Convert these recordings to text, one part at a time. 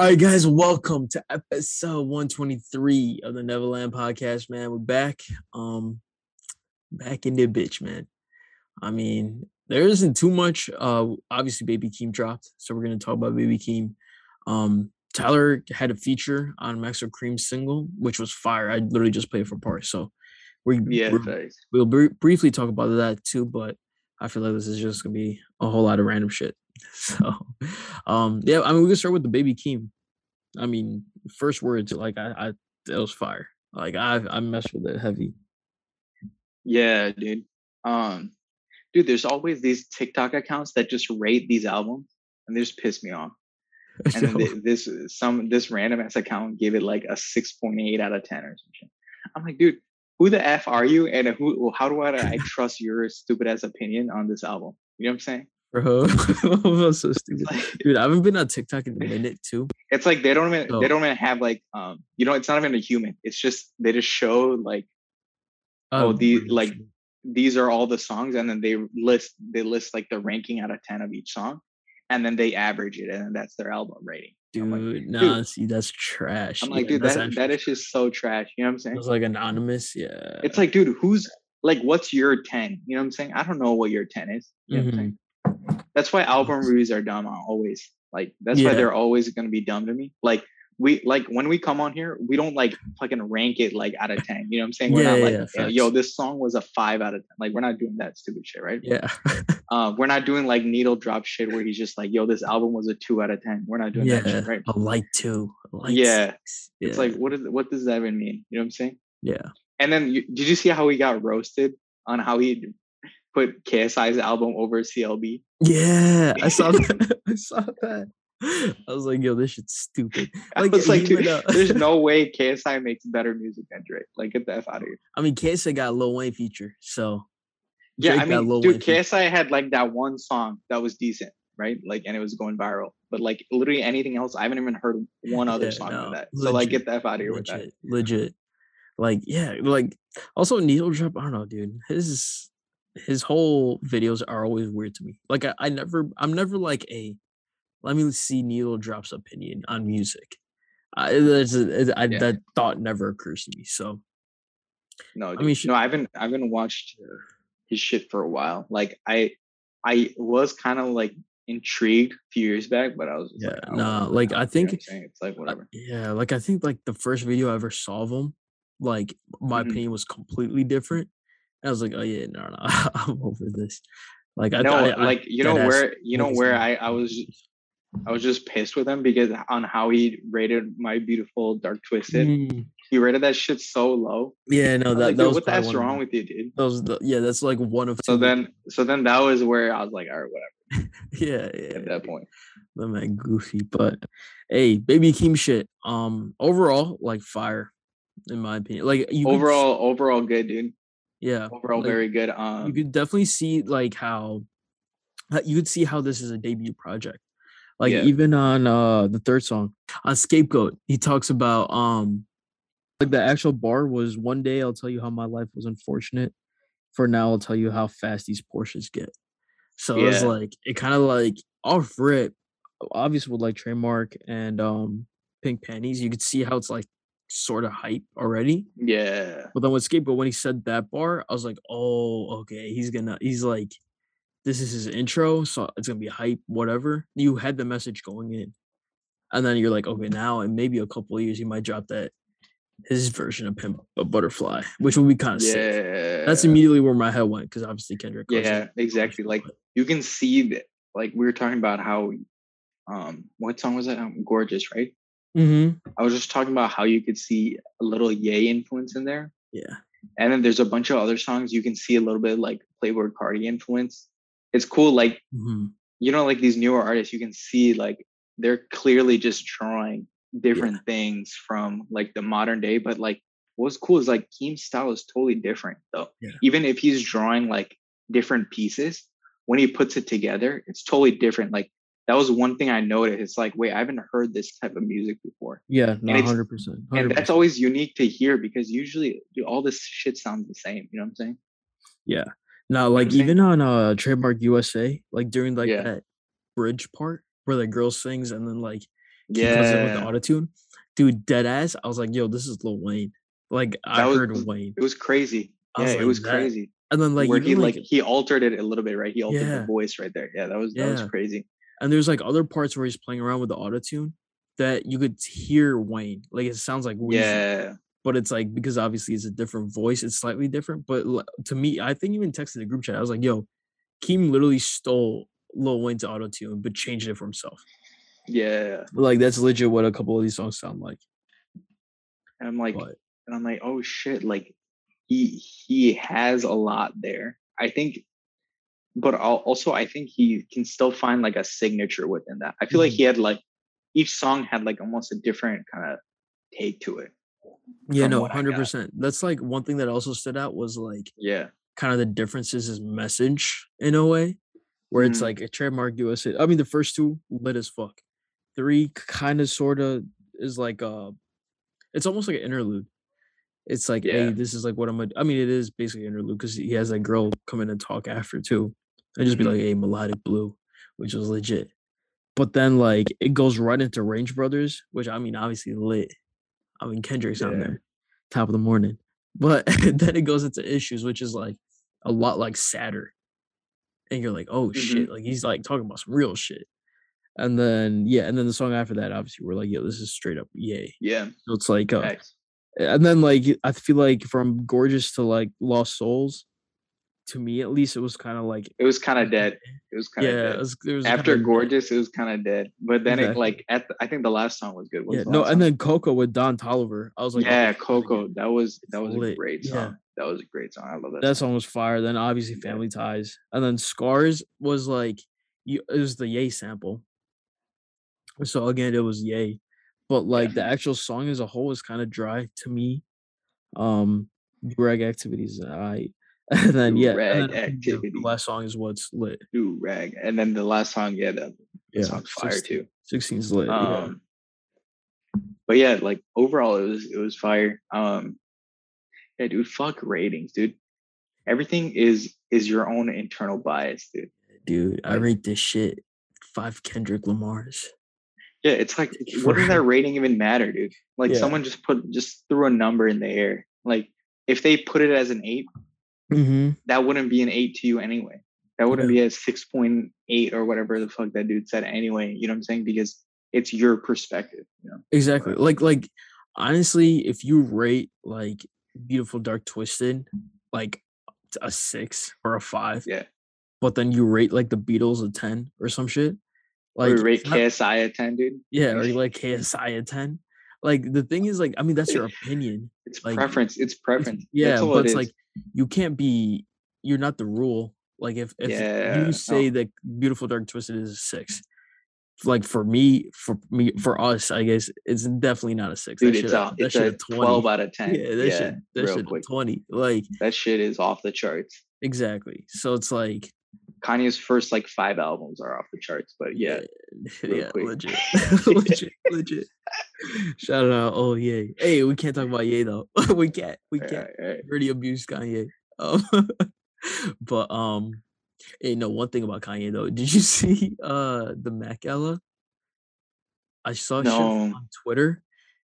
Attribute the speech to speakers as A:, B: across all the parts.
A: All right, guys, welcome to episode 123 of the Neverland podcast, man. We're back. Um back in the bitch, man. I mean, there isn't too much. Uh obviously Baby Keem dropped, so we're gonna talk about Baby Keem. Um Tyler had a feature on Maxo Kream's single, which was fire. I literally just played for part. So we
B: Yeah, thanks.
A: we'll br- briefly talk about that too, but I feel like this is just gonna be a whole lot of random shit. So, um, yeah, I mean, we can start with the baby Keem. I mean, first words, like I, I, it was fire. Like I, I messed with it heavy.
B: Yeah, dude. Um, dude, there's always these TikTok accounts that just rate these albums, and they just piss me off. And th- this some this random ass account gave it like a six point eight out of ten or something. I'm like, dude, who the f are you, and who? How do I, I trust your stupid ass opinion on this album? You know what I'm saying?
A: Bro, so stupid. Dude, I haven't been on TikTok in a minute too.
B: it's like they don't even
A: Oh.
B: they don't even have like um you know it's not even a human. It's just they just show like Oh,
A: Um,
B: the- like, these are all the songs and then they list they list like the ranking out of 10 of each song and then they average it and that's their album rating I'm like,
A: dude, nah, see, that's trash.
B: i'm like
A: Yeah,
B: dude that,
A: actually
B: that is just so trash you know what i'm saying
A: It's like anonymous. Yeah,
B: it's like dude who's like what's your 10 you know what i'm saying i don't know what your 10 is you know what i'm saying that's why album reviews are dumb always like that's why they're always going to be dumb to me like we like when we come on here we don't like fucking rank it like out of 10 you know what i'm saying we're
A: Yeah,
B: not
A: yeah,
B: like
A: yeah,
B: "Yeah, yo
A: this
B: song was a 5 out of 10 like we're not doing that stupid shit right
A: yeah.
B: uh, we're not doing like needle drop shit where he's just like, yo, this album was a two out of ten. We're not doing that shit, right?
A: a light two, a light
B: Yeah. It's
A: yeah.
B: like, what is what does that even mean? You know what I'm saying?
A: yeah.
B: And then you, did you see how he got roasted on how he put KSI's album over CLB?
A: Yeah, I saw that. I saw that. I was like, yo, this shit's stupid.
B: I
A: Like,
B: was like, dude,
A: uh,
B: there's no way KSI makes better music than Drake. Like, get the F out of here.
A: I mean, KSI got Lil Wayne feature, so
B: Yeah, I mean, dude,
A: Wayne feature.
B: KSI had like that one song that was decent, right? Like, and it was going viral. But like, literally anything else, I haven't even heard one other
A: Yeah,
B: song
A: no,
B: of that. So like, get the F out of here with that.
A: legit, legit. Like, yeah, like also needle drop. I don't know, dude. His his whole videos are always weird to me. Like, I, I never, I'm never like a let me see needle drop's opinion on music. I, there's a, I,
B: Yeah.
A: that thought never occurs to me. So
B: No,
A: I mean,
B: no, I haven't. I haven't watched his shit for a while. Like I, I was kind of like intrigued a few years back, but I was
A: Yeah,
B: like,
A: nah, like, I
B: you know
A: think-
B: I'm saying? it's like whatever.
A: yeah, like I think like the first video I ever saw of him, like my
B: Mhm.
A: opinion was completely different. I was like, oh yeah, no, no, I'm over this. Like I
B: no,
A: I, I
B: like you know where you know where I I was I was just pissed with him because on how he rated my beautiful dark twisted.
A: Mm,
B: He rated that shit so low.
A: yeah, no, that,
B: like,
A: that was
B: what the
A: probably
B: hell's
A: one of
B: wrong with you, dude?
A: that was the yeah, that's like one of
B: So then, so then that was where I was like, all right, whatever.
A: yeah, yeah,
B: At that point,
A: the man goofy, but hey, baby Keem shit. Um, overall, like fire, in my opinion. Like you could
B: overall, overall good, dude.
A: Yeah,
B: Overall,
A: like,
B: very good.
A: you
B: Um,
A: could definitely see like how how- you could see how this is a debut project like
B: Yeah.
A: even on uh the third song on scapegoat he talks about um like the actual bar was one day i'll tell you how my life was unfortunate for now i'll tell you how fast these porsches get so it was
B: Yeah.
A: like it kind of like off rip obviously with like trademark and um pink panties you could see how it's like sort of hype already
B: yeah.
A: but then with Scapegoat, when he said that bar, I was like, oh, okay, he's gonna, he's like, this is his intro, so it's gonna be hype, whatever. You had the message going in, and then you're like, okay, now in maybe a couple of years, he might drop that his version of Pimp a Butterfly, which would be kind of sick.
B: Yeah.
A: That's immediately where my head went because obviously Kendrick.
B: Yeah, exactly. Like you can see that. Like we were talking about how, um, what song was that? Um, Gorgeous, right?
A: Mm-hmm.
B: I was just talking about how you could see a little Yay influence in there,
A: yeah,
B: and then there's a bunch of other songs you can see a little bit like Playboi Carti influence. It's cool, like
A: hmm
B: you know, like these newer artists, you can see like they're clearly just drawing different things from like the modern day. But like what's cool is like Keem's style is totally different though.
A: Yeah.
B: Even if he's drawing like different pieces, when he puts it together, it's totally different. Like that was one thing I noticed. It's like, wait, I haven't heard this type of music before.
A: yeah, no, hundred percent,
B: And that's always unique to hear because usually dude, all this shit sounds the same. You know what I'm saying?
A: Yeah. Now, like
B: saying?
A: even on uh trademark USA, like during like
B: Yeah.
A: that bridge part where the girl sings and then like yeah with the
B: Yeah.
A: auto tune. Dude, dead ass. I was like, yo, this is Lil Wayne. Like I
B: was-
A: heard Wayne.
B: It was crazy.
A: I
B: Yeah,
A: was
B: it was
A: that-
B: crazy.
A: And then like
B: Where he
A: like,
B: like he altered it a little bit, right? He altered
A: Yeah.
B: the voice right there. Yeah, that was that was crazy.
A: And there's like other parts where he's playing around with the auto tune that you could hear Wayne. Like it sounds like Weezy,
B: Yeah.
A: but it's like because obviously it's a different voice, it's slightly different. But to me, I think even texted the group chat. I was like, yo, Keem literally stole Lil Wayne's auto tune, but changed it for himself.
B: Yeah.
A: Like that's legit what a couple of these songs sound like.
B: And I'm like,
A: But
B: and I'm like, oh shit, like he he has a lot there. I think, but also I think he can still find like a signature within that. I feel like
A: Mhm.
B: he had like each song had like almost a different kind of take to it.
A: yeah, no,
B: what I got.
A: hundred percent. That's like one thing that also stood out was like
B: Yeah.
A: kind of the differences is message in a way where it's
B: Mhm.
A: like a trademark USA. I mean, the first two lit as fuck. Three kind of sort of is like uh it's almost like an interlude. It's like, hey, this is like what I'm gonna. I mean, it is basically an interlude because he has that girl come in and talk after too, and just be like, hey, melodic blue, which was legit. But then like it goes right into Range Brothers, which I mean, obviously lit. I mean, Kendrick's on there, top of the morning. But then it goes into issues, which is like a lot like sadder. And you're like, oh shit,
B: Mhm.
A: like he's like talking about some real shit. And then yeah, and then the song after that, obviously, we're like, yo, this is straight up yay.
B: Yeah.
A: So it's like uh,
B: Facts.
A: and then like I feel like from Gorgeous to like Lost Souls, to me at least, it was kind of like
B: It was kind of dead. It was kind of
A: Yeah, it was, it was
B: After Gorgeous, it was kind of dead. But then it like at the, I think the last song was good. What
A: Yeah, no, and
B: song?
A: then Coco with Don Toliver. I was like, oh,
B: yeah,
A: is good.
B: Coco. That was that was a
A: lit,
B: great
A: yeah.
B: song. That was a great song. I love that.
A: That
B: song.
A: song was fire. Then obviously
B: Yeah.
A: Family Ties, and then Scars was like, you it was the Yay sample. So again, it was Yay, but like the actual song as a whole was kind of dry to me. Um, rag activities, I, and then yeah, and then, you know, the last song is what's lit.
B: Do rag, and then the last song, yeah, that
A: Yeah,
B: song's fire
A: 16
B: too.
A: 16's lit. yeah.
B: Um, but yeah, like overall, it was it was fire. Um, yeah, dude, fuck ratings, dude. Everything is is your own internal bias, dude.
A: Dude, I rate this shit five Kendrick Lamar's.
B: Yeah, it's like, what does that rating even matter, dude? Like
A: Yeah.
B: someone just put just threw a number in the air. Like if they put it as an eight,
A: Mm-hmm.
B: that wouldn't be an eight to you anyway. That wouldn't be a six point eight or whatever the fuck that dude said anyway. You know what I'm saying? Because it's your perspective. You know?
A: Exactly. Like like honestly, if you rate like Beautiful Dark Twisted like a six or a five,
B: Yeah.
A: but then you rate like the Beatles a ten or some shit, like
B: or rate
A: it's
B: KSI a ten, dude.
A: yeah, or you like KSI a ten. Like the thing is, like I mean, that's your opinion.
B: It's
A: like,
B: preference. It's
A: It's-
B: preference.
A: yeah,
B: That's all
A: but
B: it
A: it's
B: is.
A: like you can't be. You're not the rule. Like if if
B: Yeah,
A: you say that Beautiful Dark Twisted is a six, like for me, for me, for us, I guess it's definitely not a six.
B: dude,
A: that
B: it's a
A: that
B: it's a
A: 20.
B: twelve out of ten.
A: Yeah, that
B: yeah,
A: shit, that shit
B: quick.
A: twenty. Like
B: That shit is off the charts.
A: exactly. So it's like
B: Kanye's first like five albums are off the charts, but yeah,
A: yeah,
B: quick.
A: legit, legit, legit. Shout out, oh yeah. Hey, we can't talk about Ye though. we can't. We
B: Alright,
A: can't. already abused Kanye. Um, but um, hey, no one thing about Kanye though. Did you see uh the Met Gala? I saw shit
B: No.
A: on Twitter.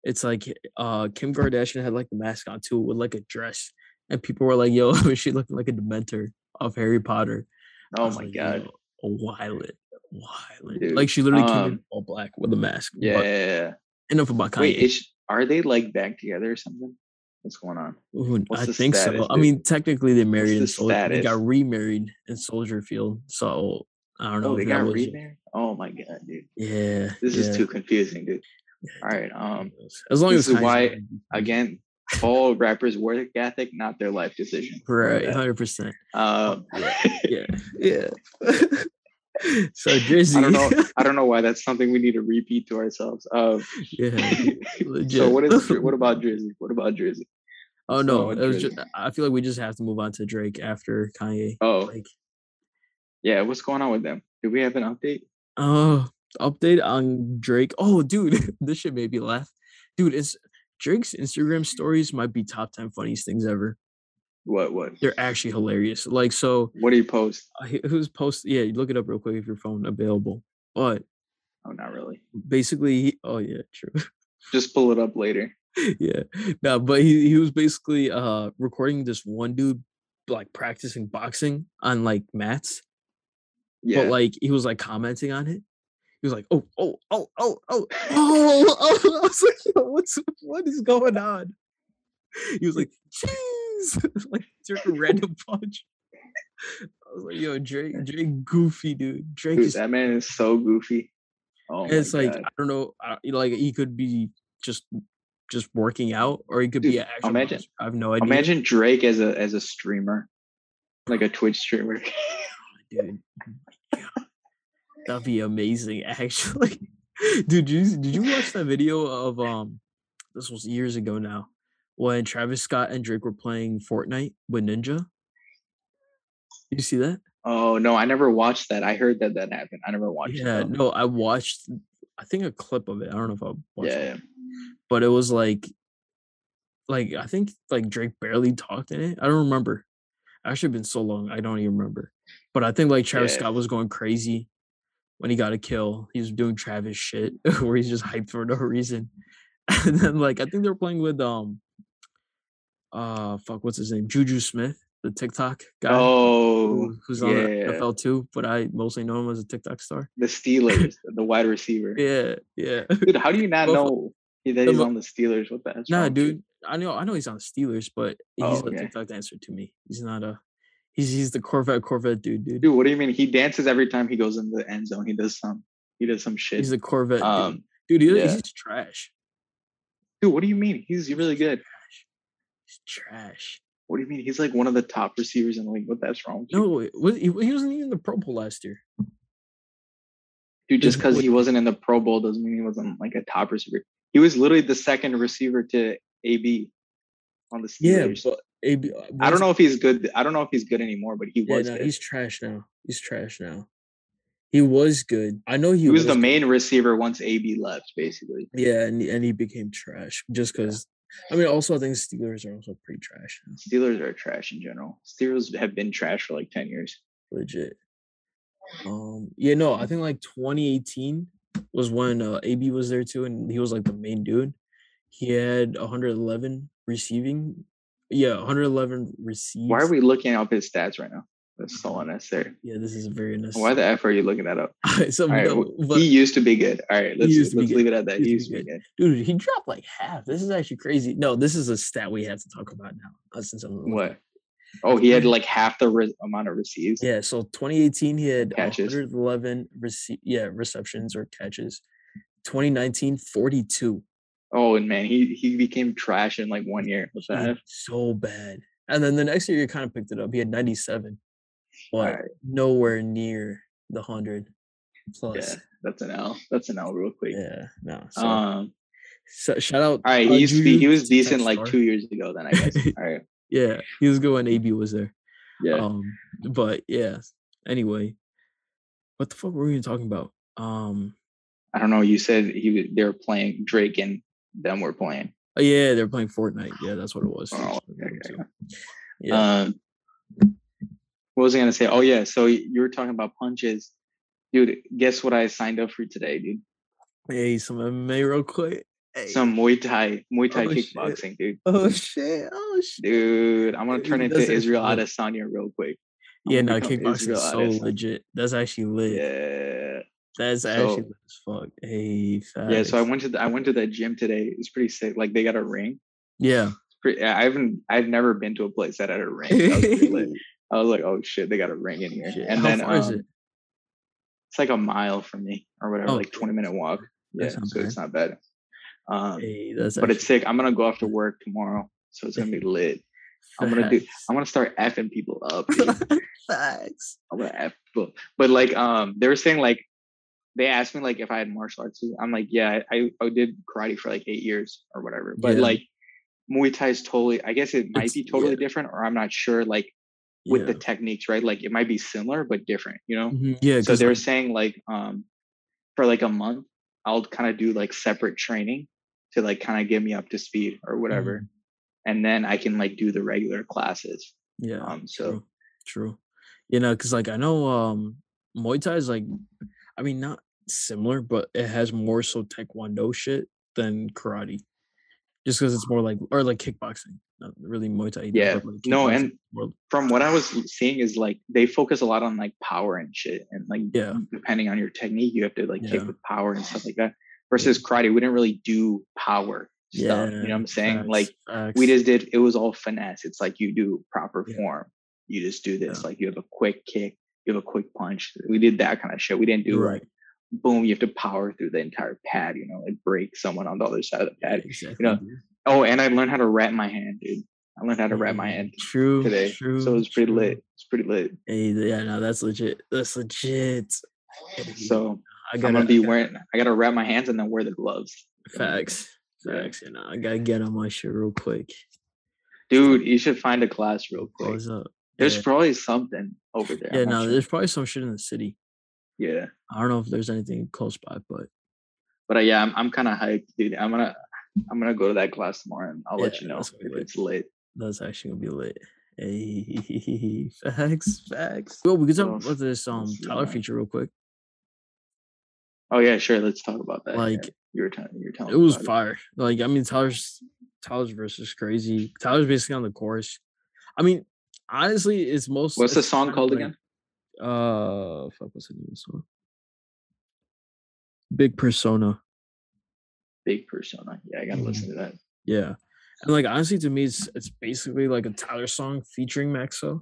A: It's like uh Kim Kardashian had like the mask on too with like a dress, and people were like, "Yo, is she looking like a Dementor of Harry Potter?"
B: Oh my
A: like,
B: god.
A: "Yo, a wild, wild.
B: Dude,
A: Like she literally came in
B: um,
A: all black with a mask.
B: Yeah,
A: But
B: yeah, yeah.
A: enough about Kanye.
B: Wait, is, are they like back together or something? What's going on?
A: Ooh,
B: What's
A: I think
B: status,
A: so. I mean, technically they married in
B: the
A: Soldier. They got remarried in Soldier Field. So I don't know.
B: Oh, they got remarried? Oh my god, dude.
A: Yeah.
B: This
A: yeah,
B: is too confusing, dude. All right. Um
A: As long
B: this
A: as
B: is why, again, all rappers work ethic, not their life decision.
A: Right, hundred percent.
B: Um,
A: Yeah, yeah. so Jersey.
B: I don't know. I don't know why that's something we need to repeat to ourselves. Um,
A: yeah, legit.
B: so what is what about Drizzy? What about Drizzy?
A: Oh no, it was just. I feel like we just have to move on to Drake after Kanye.
B: Oh,
A: Like,
B: yeah. What's going on with them? Do we have an update?
A: oh, update on Drake. Oh, dude, this shit made me laugh. Dude, it's Drake's Instagram stories might be top ten funniest things ever.
B: What? What?
A: They're actually hilarious. Like so,
B: What do you post?
A: who's post? Yeah, look it up real quick if your phone available. But
B: Oh, not really.
A: Basically, he, oh yeah, true.
B: Just pull it up later.
A: yeah, no, but he he was basically uh recording this one dude like practicing boxing on like mats,
B: Yeah.
A: but like he was like commenting on it. He was like, "Oh, oh, oh, oh, oh, oh!" oh. I was like, Yo, "What's what is going on?" He was like, "Jeez!" like took a random punch. I was like, "Yo, Drake, Drake, goofy dude. Drake
B: Dude,
A: is
B: that man is so goofy. Oh
A: it's like
B: God.
A: I don't know, I, like he could be just just working out, or he could be an actual.
B: imagine-.
A: I have no idea.
B: Imagine Drake as a as a streamer, like a Twitch streamer.
A: dude. That'd be amazing, actually. Dude, did you did you watch that video of um? This was years ago now, when Travis Scott and Drake were playing Fortnite with Ninja. You see that?
B: oh no, I never watched that. I heard that that happened. I never watched
A: Yeah,
B: it.
A: no, I watched. I think a clip of it. I don't know if I watched
B: Yeah,
A: it.
B: yeah.
A: but it was like like I think like Drake barely talked in it. I don't remember. Actually been so long, I don't even remember. But I think like Travis
B: Yeah.
A: Scott was going crazy when he got a kill. He was doing Travis shit where he's just hyped for no reason. And then like I think they were playing with um uh fuck what's his name? Juju Smith, the TikTok guy
B: Oh,
A: who- who's on the
B: yeah.
A: NFL too, but I mostly know him as a TikTok star.
B: the Steelers, the wide receiver.
A: Yeah, yeah.
B: Dude, how do you not know that he's on the Steelers? What the
A: Nah,
B: wrong with you?
A: dude. I know I know he's on the Steelers, but he's
B: Oh,
A: a
B: okay.
A: TikTok dancer to me. He's not a he's the Corvette Corvette dude, dude.
B: Dude, what do you mean? He dances every time he goes in the end zone. He does some. He does some shit.
A: He's the Corvette dude.
B: um,
A: Dude, he,
B: yeah.
A: he's trash.
B: dude, what do you mean? He's really good.
A: Trash. He's trash.
B: What do you mean? He's like one of the top receivers in the league. What that's wrong?
A: No, he, he wasn't even in the Pro Bowl last year.
B: Dude, just because he wasn't in the Pro Bowl doesn't mean he wasn't like a top receiver. He was literally the second receiver to AB on the Steelers.
A: but AB,
B: I don't know if he's good. I don't know if he's good anymore, but he
A: Yeah,
B: was
A: no, he's trash now. He's trash now. He was good. I know he,
B: He was the
A: good.
B: main receiver once AB left, basically.
A: Yeah, and and he became trash just because. I mean, also I think Steelers are also pretty trash. now,
B: Steelers are trash in general. Steelers have been trash for like 10 years.
A: legit. Um, yeah, no, I think like 2018 was when uh, AB was there too, and he was like the main dude. He had 111 receiving, yeah, 111 received.
B: Why are we looking up his stats right now? That's so unnecessary.
A: Yeah, this is very unnecessary.
B: Why the F are you looking that up?
A: so,
B: All right,
A: no,
B: he used to be good. All right, let's, let's
A: good.
B: leave it at that.
A: He
B: He
A: used to be
B: be good.
A: dude, he dropped like half. This is actually crazy. No, this is a stat we have to talk about now. uh, Since I'm
B: What? Oh, he had like half the re- amount of receives.
A: Yeah, so 2018 he had
B: Catches.
A: 111 rece- yeah, receptions or catches. 2019 42.
B: Oh, and man, he he became trash in like one year. What the
A: He-
B: heck?
A: so bad. And then the next year he kind of picked it up. He had 97. But
B: Alright.
A: nowhere near the 100 plus.
B: Yeah, that's an L. That's an L real quick.
A: Yeah, no. So,
B: Um.
A: so shout out
B: All right, he used to be, he was decent like two years ago. Then I guess. All right.
A: Yeah, he was good when AB was there.
B: Yeah.
A: Um, but yeah. Anyway, what the fuck were we even talking about? Um,
B: I don't know. You said he was, they were playing Drake and them were playing.
A: oh yeah, they're playing Fortnite. Yeah, that's what it was.
B: Oh, okay,
A: it
B: okay.
A: Yeah.
B: Um, what was I gonna say? Oh yeah, so you were talking about punches, dude. Guess what I signed up for today, dude?
A: hey, some MMA real quick. Hey.
B: Some Muay Thai, Muay Thai
A: Oh, shit.
B: kickboxing, dude.
A: Oh shit! Oh shit!
B: Dude, I'm gonna turn
A: Dude,
B: into Israel Adesanya real quick. I'm
A: Yeah, no, kickboxing is so legit. That's actually lit.
B: Yeah,
A: That's
B: So-
A: actually lit as fuck. Hey,
B: yeah. So I went to the, I went to that gym today. It's pretty sick. Like they got a ring.
A: Yeah.
B: Pretty, I haven't I've never been to a place that had a ring. Was. I was like, oh shit, they got a ring in here.
A: Shit,
B: And
A: How
B: then um,
A: it?
B: it's like a mile from me or whatever,
A: Oh,
B: like 20 minute walk. Yeah, so it's not bad. Um,
A: Hey, that's
B: but it's sick. I'm gonna go after work tomorrow, so it's gonna be lit. I'm gonna do. I'm gonna start effing people up.
A: Facts.
B: I'm gonna f people. But like, um, they were saying like, they asked me like if I had martial arts. I'm like, yeah, I, I did karate for like eight years or whatever. But
A: Yeah.
B: like, Muay Thai is totally. I guess it might
A: It's-
B: be totally
A: yeah.
B: different, or I'm not sure. Like with the techniques, right? Like it might be similar but different. You know.
A: Mhm, Yeah,
B: So they were saying like um for like a month i'll kind of do like separate training to like kind of get me up to speed or whatever
A: mhm,
B: and then i can like do the regular classes
A: yeah.
B: um so
A: True. True. You know, because like I know um Muay Thai is like I mean not similar, but it has more so taekwondo shit than karate. Just because it's more like or like kickboxing, not really Muay Thai.
B: Yeah.
A: like,
B: No, and
A: more-
B: From what I was seeing is like they focus a lot on like power and shit, and like
A: Yeah.
B: depending on your technique, you have to like
A: Yeah.
B: kick with power and stuff like that. Versus karate, we didn't really do power stuff. You know what I'm saying?
A: facts,
B: Like
A: facts.
B: we just did. It was all finesse. It's like you do proper
A: Yeah.
B: form. You just do this.
A: Yeah.
B: Like you have a quick kick, you have a quick punch. We did that kind of shit. We didn't do
A: right.
B: like boom. You have to power through the entire pad. You know, like break someone on the other side of the pad.
A: Exactly.
B: know. Oh, and I learned how to wrap my hand, dude. I learned how to wrap my hand
A: True.
B: today,
A: True.
B: so it was pretty
A: true.
B: lit. It's pretty lit.
A: Hey, yeah, no, that's legit. That's legit.
B: So
A: I
B: I'm
A: gotta
B: gonna be
A: I gotta-
B: wearing. I gotta wrap my hands and then wear the gloves.
A: facts. Facts. You know, I gotta get on my shit real quick.
B: Dude, you should find a class real quick.
A: Close up.
B: There's
A: yeah.
B: probably something over there.
A: yeah,
B: I'm
A: no,
B: sure.
A: there's probably some shit in the city.
B: Yeah,
A: I don't know if there's anything close by, but
B: but uh, yeah, I'm, I'm kind of hyped, dude. I'm gonna I'm gonna go to that class tomorrow and I'll let you know if
A: lit.
B: it's late.
A: that's actually gonna be late. Hey, facts, facts. Well, we can talk about this um Tyler feature real quick.
B: Oh yeah, sure. Let's talk about that. yeah.
A: Like,
B: you were telling you were telling
A: It was fire. Like, I mean, Tyler's Tyler's verse is crazy. Tyler's basically on the chorus. I mean, honestly, it's most.
B: What's the song called
A: like-
B: again?
A: Uh, fuck, what's the name of the song? Big Persona.
B: Big Persona. Yeah, I gotta
A: Mhm.
B: listen to that.
A: Yeah, and like honestly, to me, it's it's basically like a Tyler song featuring Maxo,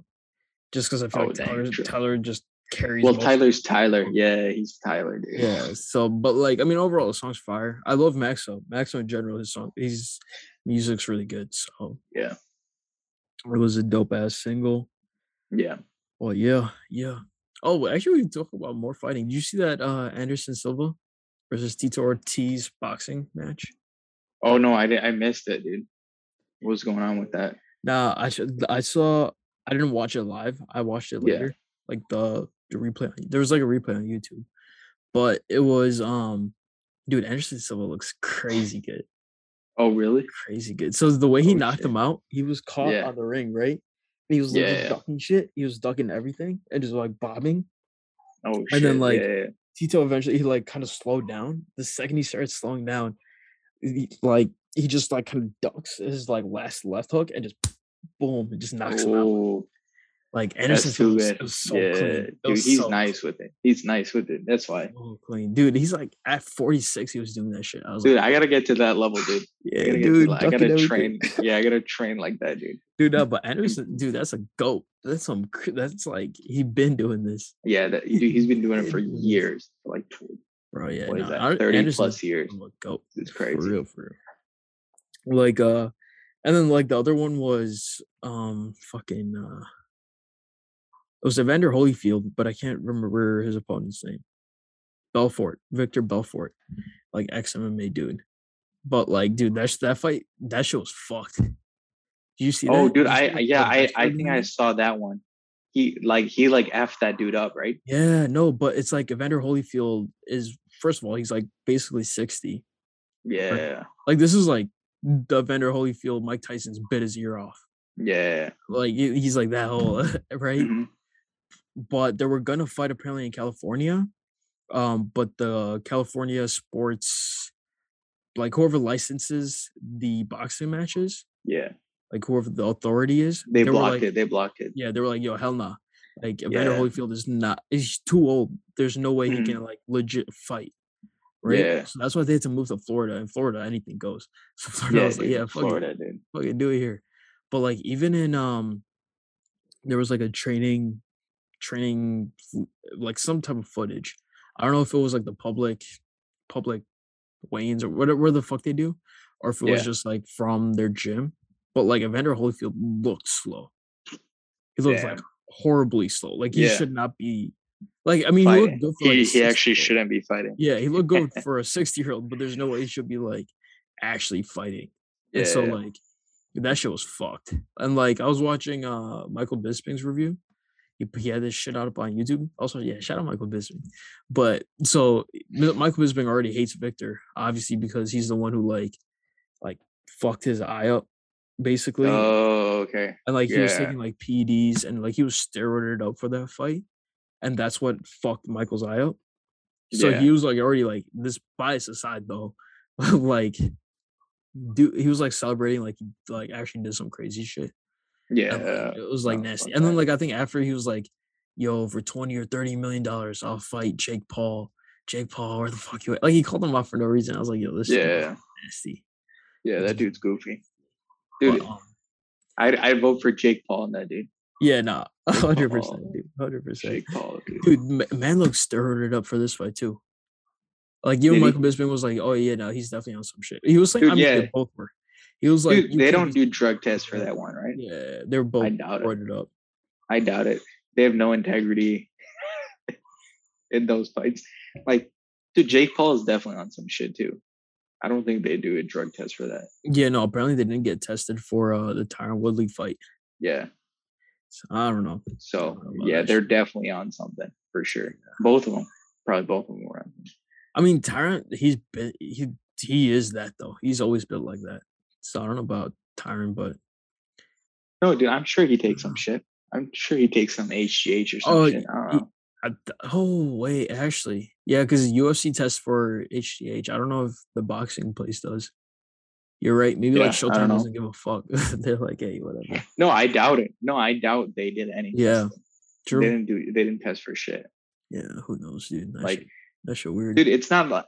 A: just because I feel
B: Oh,
A: like Tyler
B: true.
A: Tyler just carries.
B: Well, Tyler's Tyler. Yeah, he's Tyler, dude.
A: Yeah. So, but like, I mean, overall, the song's fire. I love Maxo. Maxo in general, his song, his music's really good. So
B: Yeah.
A: It was a dope ass single.
B: Yeah.
A: Well, yeah, yeah. Oh, actually, we can talk about more fighting. Did you see that uh Anderson Silva versus Tito Ortiz boxing match?
B: Oh no, I did. I missed it, dude. What's going on with that?
A: Nah, I should. I saw. I didn't watch it live. I watched it
B: Yeah.
A: later, like the the replay. There was like a replay on YouTube, but it was um, dude, Anderson Silva looks crazy good,
B: Oh really?
A: crazy good. So the way he
B: Oh,
A: knocked
B: shit.
A: him out, he was caught
B: Yeah.
A: on the ring, right? And he was literally
B: Yeah.
A: ducking shit. He was ducking everything and just like bobbing.
B: Oh shit.
A: And then, like,
B: yeah, yeah, yeah.
A: Tito eventually he like kind of slowed down. The second he started slowing down, he, like he just like kind of ducks his like last left hook and just boom, it just knocks him out.
B: Oh.
A: Like Anderson
B: that's too
A: Silva was- was so
B: yeah,
A: clean.
B: Dude, he's
A: so
B: nice with it. He's nice with it. That's why,
A: So clean, dude. He's like at 46, he was doing that shit. I was
B: dude.
A: like,
B: I gotta get to that level, dude. I
A: yeah,
B: gotta, get
A: dude,
B: to. I gotta train. Yeah, I gotta train like that, dude.
A: dude. No, but Anderson, dude, that's a goat. That's some. That's like he's been doing this,
B: Yeah, that, dude, he's been doing it for
A: Been doing this.
B: years, like
A: bro. Yeah,
B: what is
A: no,
B: that? Thirty
A: Anderson's
B: plus years.
A: a goat.
B: It's
A: For
B: crazy.
A: real, for real. Like uh, and then like the other one was um fucking uh, it was Evander Holyfield, but I can't remember his opponent's name. Belfort, Victor Belfort, like ex MMA dude. But like, dude, that's that fight. That shit was fucked. Did you see that?
B: Oh, dude,
A: Did
B: I yeah, I I think I saw that one. He like he like f that dude up, right?
A: Yeah, no, but it's like Evander Holyfield is first of all, he's like basically sixty.
B: Yeah,
A: Like this is like the Evander Holyfield, Mike Tyson's bit his ear off.
B: yeah.
A: Like he's like that whole right.
B: mhm.
A: But they were gonna fight apparently in California, um, but the California sports, like whoever licenses the boxing matches,
B: Yeah,
A: like whoever the authority is,
B: they
A: were
B: blocked
A: like,
B: it. They blocked it.
A: Yeah, they were like, "Yo, hell nah." Like Evander
B: Yeah.
A: Holyfield is not. He's too old. There's no way
B: Mhm.
A: he can like legit fight. Right.
B: Yeah.
A: So that's why they had to move to Florida. In Florida, anything goes. So Florida
B: Yeah,
A: was like,
B: dude,
A: "Yeah, fuck it,
B: Florida, dude.
A: fucking do it here." But like even in um, there was like a training, training like some type of footage. I don't know if it was like the public, public weigh-ins or whatever the fuck they do, or if it was just like from their gym. But like Evander Holyfield looked slow. He looked like horribly slow. Like he
B: Yeah.
A: should not be. Like I mean, he looked good for like
B: He, he actually shouldn't be fighting.
A: Yeah, he looked good for a sixty-year-old, but there's no way he should be like actually fighting. And so
B: Yeah.
A: like that shit was fucked. And like I was watching uh Michael Bisping's review. He, he had this shit out up on YouTube. Also, yeah, shout out Michael Bisping. But so Michael Bisping already hates Victor, obviously because he's the one who like like fucked his eye up, basically.
B: Oh, okay.
A: and like he was taking like PEDs and like he was steroided up for that fight. And that's what fucked Michael's eye up. So
B: Yeah.
A: he was like already like this bias aside though, like dude, he was like celebrating like he like actually did some crazy shit.
B: Yeah.
A: it was like nasty. And then like I think after he was like, yo, for 20 or 30 million dollars, I'll fight Jake Paul. Jake Paul, where the fuck you at? Like he called him out for no reason. I was like, yo, this
B: Yeah.
A: nasty.
B: Yeah, that dude's goofy. Dude,
A: um,
B: I'd I'd vote for Jake Paul in that dude.
A: yeah, nah, hundred percent, dude, hundred percent.
B: Jake Paul, dude.
A: Dude, Ma- man looks stirred it up for this fight too. Like
B: he?
A: Michael Bisping was like, "Oh yeah, no, he's definitely on some shit." He was like,
B: Dude,
A: I mean,
B: yeah.
A: both were. He was like,
B: Dude, they don't do drug tests for that one, right?
A: Yeah, they're both
B: doubt it.
A: brought it up.
B: I doubt it. They have no integrity in those fights. Like, dude, Jake Paul is definitely on some shit too. I don't think they do a drug test for that.
A: Yeah, no, apparently they didn't get tested for uh the Tyron Woodley fight.
B: Yeah.
A: So, I don't know.
B: So
A: know
B: yeah, they're definitely on something for sure. Both of them, probably both of them were on.
A: I mean, Tyron, he's been he he is that though. He's always been like that. So I don't know about Tyron, but
B: No, dude, I'm sure he takes some mm. shit. I'm sure he takes some HGH or some
A: Oh,
B: shit. I don't know.
A: I, oh wait, actually, yeah, because UFC tests for HGH. I don't know if the boxing place does. You're right. Maybe like
B: Yeah, don't
A: Showtime doesn't give a fuck. They're like, hey, whatever.
B: No, I doubt it. No, I doubt they did anything.
A: Yeah,
B: testing.
A: True.
B: They didn't do. They didn't test for shit.
A: Yeah, who knows, dude? That
B: Like,
A: shit, that shit weird.
B: dude it's not like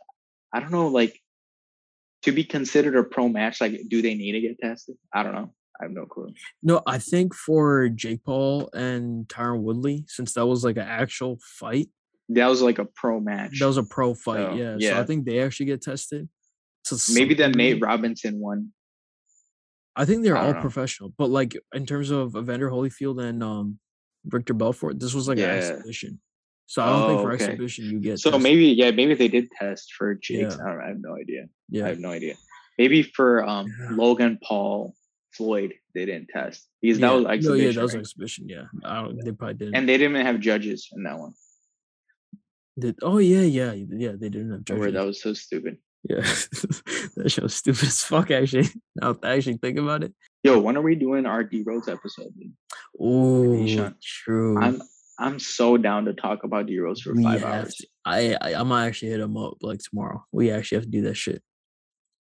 B: i don't know like to be considered a pro match like do they need to get tested i don't know i have no clue
A: No, I think for Jake Paul and Tyron Woodley, since that was like an actual fight,
B: that was like a pro match
A: that was a pro fight.
B: So,
A: yeah. So I think they actually get tested. So
B: maybe that nate robinson one
A: I think they're
B: I
A: all
B: know.
A: professional, but like in terms of Evander Holyfield and um Victor Belfort, this was like an exhibition. So I don't think
B: Oh,
A: for
B: okay.
A: exhibition you get.
B: so
A: tested.
B: maybe yeah maybe they did test for jake's
A: Yeah.
B: I, don't, I have no idea
A: Yeah, i
B: have no idea maybe for um
A: Yeah.
B: logan paul floyd they didn't test because
A: yeah.
B: that was
A: no, yeah, that was
B: right?
A: exhibition. Yeah, I don't. They probably didn't.
B: and they didn't have judges in that one
A: Did, oh yeah, yeah, yeah. They didn't have judges.
B: that was so stupid
A: Yeah, that show's stupid as fuck. Actually, now I actually think about it.
B: yo when are we doing our d rose episode?
A: Oh, true.
B: i'm i'm so down to talk about d rose for five
A: have
B: hours
A: I, I I might actually hit him up like tomorrow. We actually have to do that shit.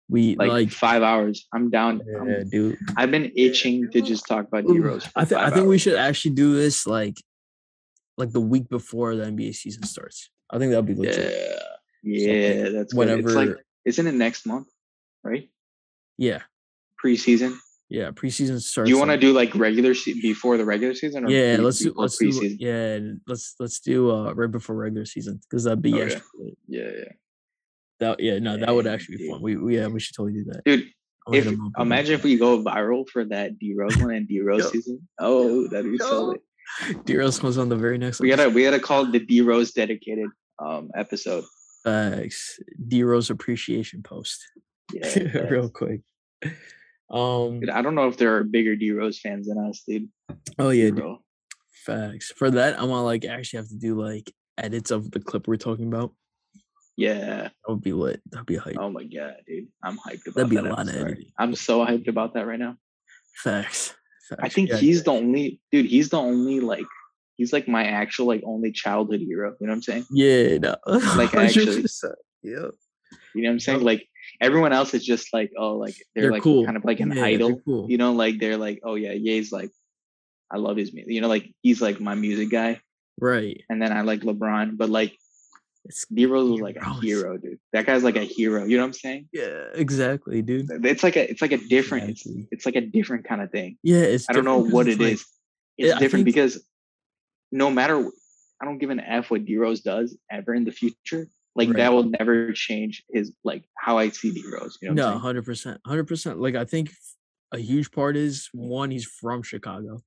A: We
B: like,
A: like,
B: five hours. I'm down. I'm,
A: dude.
B: I've been itching to just talk about Rose.
A: I think I think we should actually do this like like the week before the NBA season starts. I think that'd be
B: Yeah,
A: legit.
B: yeah, that's
A: whenever
B: Good. It's like, isn't it next month? Right,
A: yeah,
B: preseason.
A: Yeah, preseason starts.
B: Do you want to
A: like-
B: do like regular se- before the regular season? Or
A: Yeah,
B: pre-
A: let's do let's do yeah, let's let's do uh right before regular season because that'd be actually lit.
B: Yeah, yeah,
A: that yeah no that would actually be
B: dude.
A: fun. We, we yeah we should totally do that.
B: dude. If
A: him up about
B: imagine if we go viral for that D Rose one and D Rose season. Oh, that'd be so
A: Yo.
B: lit.
A: D Rose comes on the very next.
B: We gotta we gotta call it the D Rose dedicated um episode.
A: Facts. D Rose appreciation post.
B: Yeah,
A: real quick. Um.
B: Dude, I don't know if there are bigger D Rose fans than us, dude.
A: Oh yeah, dude. Facts. For that, I'm gonna like actually have to do like edits of the clip we're talking about.
B: Yeah.
A: That would be lit. That'd be hype.
B: Oh my god, dude. I'm hyped about
A: That'd be a
B: that
A: lot of
B: episode.
A: editing.
B: I'm so hyped about that right now.
A: Facts.
B: I think
A: Yeah,
B: he's
A: yeah.
B: the only dude, he's the only like he's like my actual like only childhood hero. You know what I'm saying?
A: Yeah, no.
B: Like, actually.
A: Yeah.
B: You know what I'm saying?
A: Yep.
B: Like everyone else is just like, oh, like they're,
A: They're
B: like
A: cool.
B: kind of like an
A: Yeah,
B: idol.
A: cool.
B: You know, like they're like, oh yeah, Ye's like I love his music. You know, like he's like my music guy.
A: Right.
B: And then I like LeBron, but like
A: It's
B: D Rose was like a hero, dude. That guy's like a hero. You know what I'm saying?
A: yeah, exactly, dude.
B: It's like a it's like a different it's,
A: Exactly.
B: it's like a different kind of thing.
A: Yeah, it's
B: I don't know what
A: it's
B: it
A: like-
B: is. It's different
A: think-
B: because no matter, I don't give an f what D Rose does ever in the future. Like
A: Right.
B: that will never change his like how I see D Rose. You know
A: No, hundred percent, hundred percent. Like I think a huge part is one, he's from Chicago.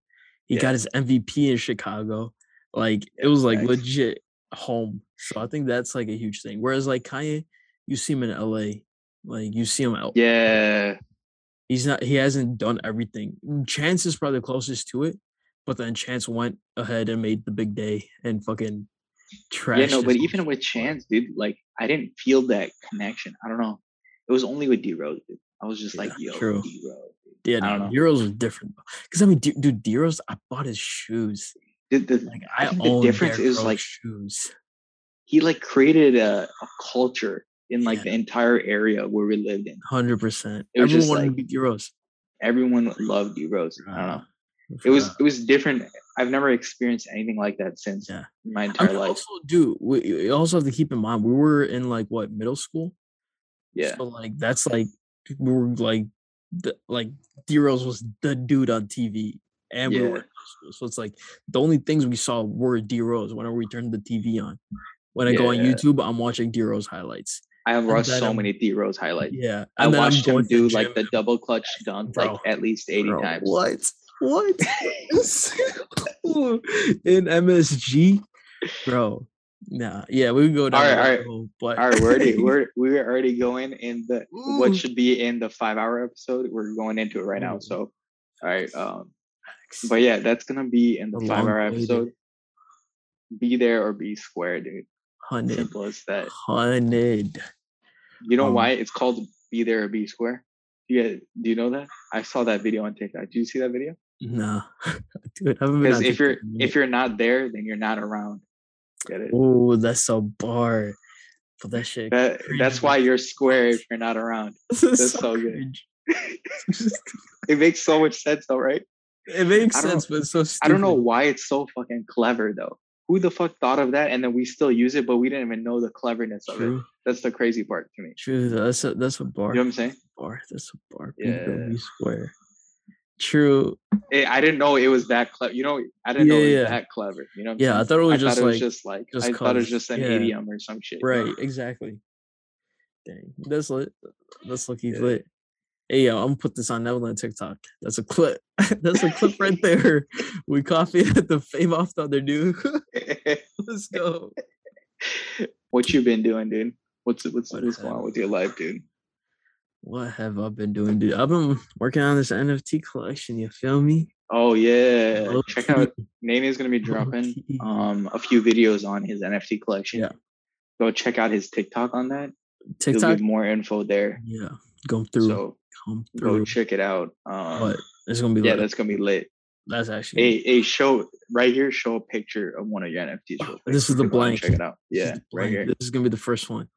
A: He
B: Yeah.
A: got his MVP in Chicago. Like it was like
B: facts.
A: legit home. So I think that's like a huge thing. Whereas like Kanye, you see him in LA, like you see him out.
B: Yeah,
A: He's not. He hasn't done everything. Chance is probably the closest to it, but then Chance went ahead and made the big day and fucking trash.
B: yeah, no, but even with Chance, dude, like I didn't feel that connection. I don't know. It was only with D Rose. Dude. I was just like, yo,
A: true.
B: D Rose.
A: yeah,
B: I don't
A: no,
B: know.
A: D Rose was different. Because I mean, dude, dude D Rose, I bought his shoes.
B: The, the,
A: Like
B: I
A: I,
B: think the difference is, like,
A: shoes.
B: he like created a, a culture in like
A: Yeah.
B: the entire area where we lived in.
A: Hundred percent. Everyone
B: just
A: wanted to
B: like-
A: beat D Rose.
B: Everyone loved D Rose. I don't know. It was it was different. I've never experienced anything like that since
A: Yeah.
B: my
A: I
B: entire
A: mean,
B: life.
A: also, dude, we you also have to keep in mind we were in like what middle school.
B: Yeah.
A: So like that's like we were like the, like D Rose was the dude on TV, and we were
B: Yeah.
A: middle. So it's like the only things we saw were D Rose whenever we turned the TV on. When I go on YouTube, I'm watching D Rose highlights.
B: I have watched so
A: I'm-
B: many D Rose highlights.
A: Yeah,
B: I watched him do like the double clutch dunk
A: Bro.
B: like at least 80
A: Bro,
B: times.
A: What? What? in MSG, bro. Nah, yeah, we can go down.
B: All
A: right,
B: all right.
A: road, but
B: All right, we're already we're we're already going in the what should be in the five hour episode. We're going into it right now. So all right. Um but yeah, that's gonna be in the
A: The
B: five hour
A: long-awaited.
B: episode. Be there or be square, dude.
A: hundred,
B: Simple as that.
A: hundred.
B: You know
A: Um,
B: why it's called be there or be square? Yeah, do you know that? I saw that video on TikTok. Did you see that video?
A: Nah, dude, I haven't been
B: Because if you're
A: TikTok in a
B: if you're not there, then you're not around. Get it?
A: oh, that's a bar. But that shit.
B: That that's why you're square if you're not around. That's so good. It makes so much sense though, right?
A: it makes sense, but it's so stupid.
B: I don't know why it's so fucking clever though. Who the fuck thought of that? And then we still use it, but we didn't even know the cleverness of it. That's the crazy part to me.
A: true. That's a that's a bar.
B: You know what I'm saying?
A: bar. That's a bar.
B: Yeah.
A: Yeah. Square. True.
B: Eh, I didn't know it was that clever. You know, I didn't know it was
A: Yeah, yeah.
B: that clever. You know?
A: Yeah, I thought it was
B: I
A: just
B: thought it was
A: like
B: just like
A: just
B: I thought it was just an
A: yeah.
B: idiom or some shit.
A: right. Exactly. Dang, that's lit. That's lucky
B: Yeah.
A: lit. Hey yo, I'm gonna put this on Neverland TikTok. That's a clip. that's a clip right there. We copied the fame off the other dude. Let's go.
B: what you been doing, dude? What's what's
A: What
B: what's going on with your life, dude?
A: What have I been doing, dude? I've been working on this NFT collection. You feel me?
B: Oh yeah,
A: Low
B: check
A: key.
B: out is gonna be dropping um a few videos on his NFT collection.
A: Yeah.
B: Go check out his TikTok on that.
A: TikTok.
B: more info there.
A: Yeah, go through.
B: So
A: come
B: go check it out. Um,
A: But it's gonna be
B: yeah,
A: lit.
B: that's gonna be lit.
A: That's actually
B: A a show right here. Show a picture of one of your NFTs.
A: This is the blank.
B: Check it out. Yeah, right
A: blank.
B: here.
A: This is gonna be the first one.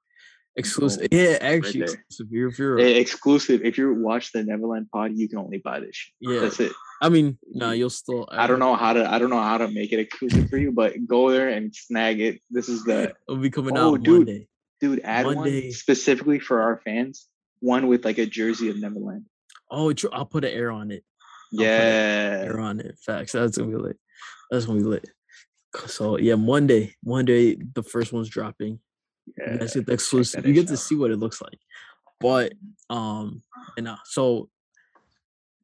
A: Exclusive. Yeah, actually
B: there.
A: exclusive. If you're, if you're-
B: Eh, exclusive. If you watch the Neverland Pod, you can only buy this. Shit.
A: Yeah.
B: that's it.
A: I mean, no, you'll still.
B: I don't know how to. I don't know how to make it exclusive for you, but go there and snag it. This is the
A: It'll be coming
B: Oh,
A: out
B: dude.
A: Monday.
B: dude. Add
A: Monday.
B: one specifically for our fans. One with like a jersey of Neverland.
A: Oh, true. I'll put an air on it. it
B: Yeah.
A: Air on it. Facts. That's gonna be lit. That's gonna be lit. So yeah, Monday. Monday, the first one's dropping. You
B: yeah.
A: guys get the exclusive. You get to see what it looks like. But um, and uh, so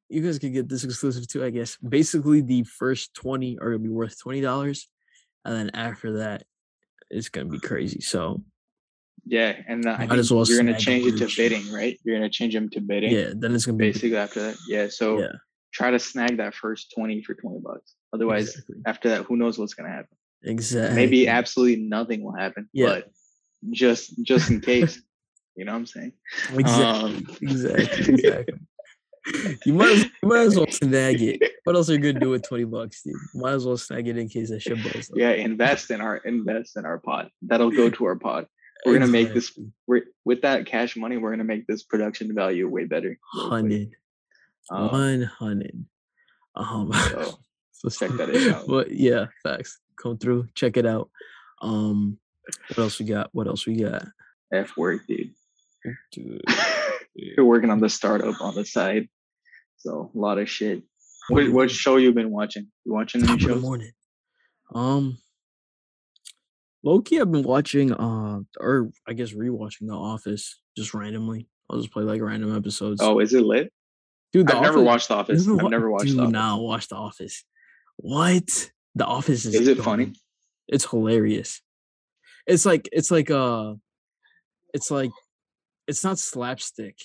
A: you guys could get this exclusive too, I guess. Basically, the first 20 are gonna be worth twenty dollars, and then after that, it's gonna be crazy. So
B: Yeah, and uh, I think
A: as well
B: you're gonna change it to bidding, right? You're gonna change them to bidding.
A: yeah, then it's gonna be
B: Basically after that. Yeah. So
A: yeah,
B: try to snag that first twenty for twenty bucks. Otherwise,
A: exactly.
B: after that, who knows what's gonna happen?
A: exactly.
B: Maybe absolutely nothing will happen.
A: Yeah.
B: But just just in case. you know what I'm saying?
A: exactly.
B: Um,
A: exactly. Exactly. You might, as, you might as well snag it. What else are you gonna do with twenty bucks, dude? Might as well snag it in case that shit blows up.
B: yeah, invest in our invest in our pod. That'll go to our pod. We're gonna make this we're, with that cash money, we're gonna make this production value way better.
A: hundred.
B: Um,
A: One hundred. Um,
B: so
A: so
B: check that out.
A: But yeah, facts. Come through, check it out. Um, what else we got? What else we got?
B: F work, dude.
A: Dude,
B: You're working on the startup on the side. So a lot of shit. What, what show you been watching? You watching any
A: top of the
B: shows?
A: morning. Um, Loki, I've been watching, uh, or I guess rewatching The Office just randomly. I'll just play like random episodes.
B: Oh, is it lit?
A: dude, The
B: I've never watched The Office.
A: You
B: I've never watched
A: Dude,
B: The Office.
A: now watch The Office. What? The Office is.
B: Is it funny?
A: dumb. It's hilarious. It's like it's like uh, it's like it's not slapstick.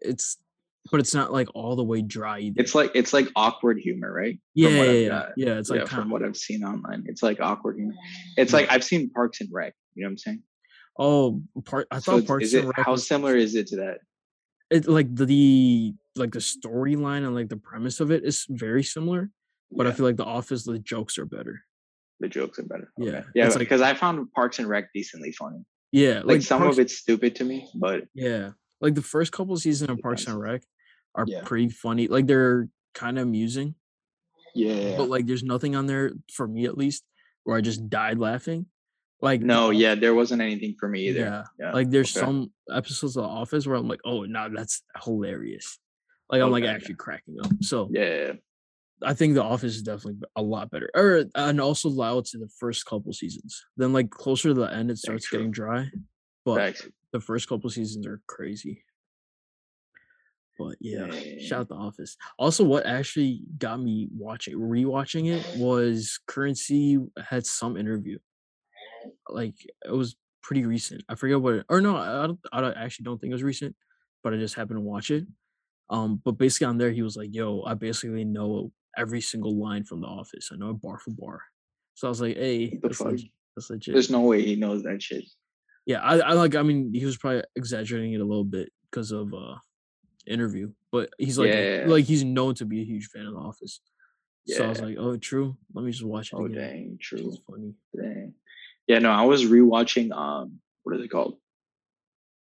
A: It's but it's not like all the way dry. Either.
B: It's like it's like awkward humor, right?
A: yeah, yeah, yeah, yeah. It's like
B: yeah, from what I've seen online, it's like awkward humor. It's
A: Yeah.
B: like I've seen Parks and Rec. You know what I'm saying?
A: oh, part. I
B: So
A: thought Parks and
B: it
A: Rec
B: how
A: was-
B: similar is it to that?
A: it like the, the like the storyline and like the premise of it is very similar, but I feel like The Office the jokes are better.
B: The jokes are better.
A: Yeah,
B: Okay. Yeah,
A: like-
B: because I found Parks and Rec decently funny.
A: Yeah,
B: Like,
A: like,
B: some
A: Parks-
B: of it's stupid to me, but
A: Yeah, like the first couple seasons of Parks and Rec are
B: Yeah.
A: pretty funny. Like they're kind of amusing,
B: yeah.
A: but like there's nothing on there for me at least where I just died laughing. Like
B: no, yeah, there wasn't anything for me either.
A: yeah,
B: Yeah.
A: like there's
B: okay.
A: some episodes of The Office where I'm like, oh, no, that's hilarious. Like I'm oh, like
B: Okay,
A: actually cracking up. So
B: Yeah.
A: I think The Office is definitely a lot better, or and also loud in the first couple seasons. Then like closer to the end, it starts getting dry. But
B: Facts.
A: the first couple seasons are crazy. But yeah, shout out The Office. Also, what actually got me watching, rewatching it was Currency had some interview. Like it was pretty recent. I forget what, it, or no, I don't, I don't, actually don't think it was recent, but I just happened to watch it. Um, but basically on there, he was like, "Yo, I basically know every single line from The Office. I know it bar for bar." So I was like, "Hey, that's, leg- that's legit."
B: There's no way he knows that shit.
A: yeah I, I like i mean he was probably exaggerating it a little bit because of uh interview but he's like
B: Yeah.
A: like he's known to be a huge fan of the office Yeah. so i was like oh true let me just watch it
B: Oh
A: again
B: dang, true.
A: it's funny
B: Dang. Yeah, no, I was rewatching um what is it called?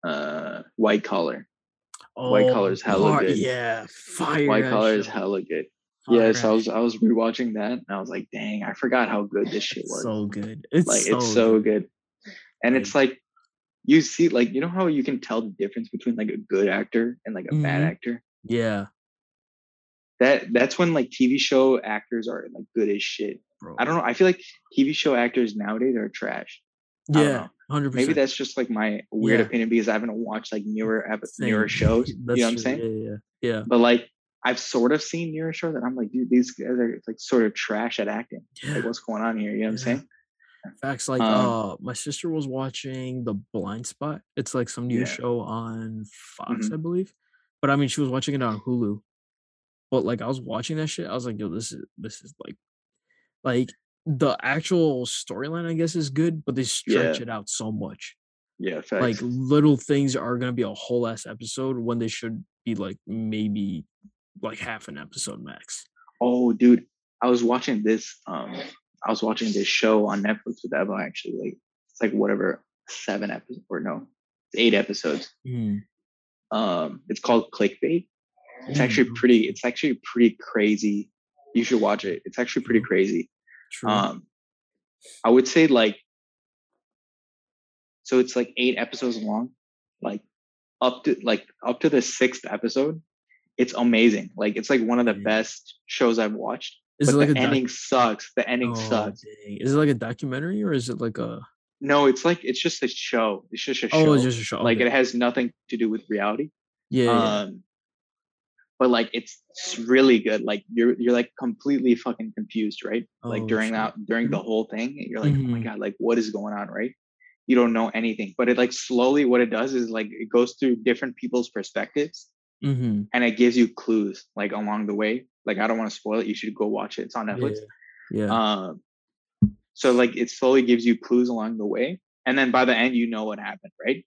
B: Uh White Collar. Oh, White Collar's hella good.
A: yeah fire
B: White Collar is hella good. Yeah, so I was. I was rewatching that and I was like, dang, I forgot how good this shit was.
A: so good it's
B: like
A: so
B: it's so
A: good.
B: good. And it's like you see like you know how you can tell the difference between like a good actor and like a bad
A: Mhm.
B: actor?
A: yeah
B: That that's when like TV show actors are like good as shit.
A: bro
B: I don't know. I feel like TV show actors nowadays are trash.
A: Yeah. 100
B: Maybe that's just like my weird
A: Yeah.
B: opinion because I haven't watched like newer newer shows. you know what I'm saying?
A: yeah yeah yeah
B: But like I've sort of seen shows and I'm like, dude, these guys are like sort of trash at acting.
A: yeah
B: Like, what's going on here? You know what I'm saying?
A: Facts like
B: Um,
A: uh my sister was watching The Blind Spot. It's like some new
B: Yeah.
A: show on Fox,
B: Mhm.
A: I believe. But I mean she was watching it on Hulu. But like I was watching that shit, I was like, yo, this is this is like like the actual storyline, I guess, is good, but they stretch
B: Yeah.
A: it out so much.
B: Yeah, facts.
A: Like little things are gonna be a whole ass episode when they should be like maybe like half an episode max.
B: oh, dude, I was watching this. Um, I was watching this show on Netflix with Eva. Actually, like it's like whatever seven episodes or no, it's eight episodes.
A: Mm,
B: Um, it's called Clickbait. It's actually
A: mm,
B: pretty. It's actually pretty crazy. You should watch it. It's actually pretty crazy.
A: true.
B: Um, I would say like, so it's like eight episodes long, like up to like up to the sixth episode. It's amazing. Like it's like one of the
A: Yeah.
B: best shows I've watched.
A: is
B: but
A: it like
B: the
A: a doc-
B: ending sucks. The ending
A: Oh,
B: sucks.
A: dang. Is it like a documentary or is it like a
B: No, it's like it's just a show. It's just a show.
A: Oh, it's just a show.
B: like
A: okay.
B: it has nothing to do with reality.
A: yeah, yeah,
B: Um, but like it's, it's really good. Like you're you're like completely fucking confused, right? like
A: Oh,
B: during
A: shit.
B: that during the whole thing, you're like, oh my
A: Mhm.
B: god, like what is going on, right? You don't know anything, but it like slowly what it does is like it goes through different people's perspectives
A: Mm-hmm.
B: and it gives you clues like along the way. Like I don't want to spoil it. You should go watch it. It's on Netflix.
A: Yeah. yeah.
B: Um, so like it slowly gives you clues along the way, and then by the end you know what happened, right?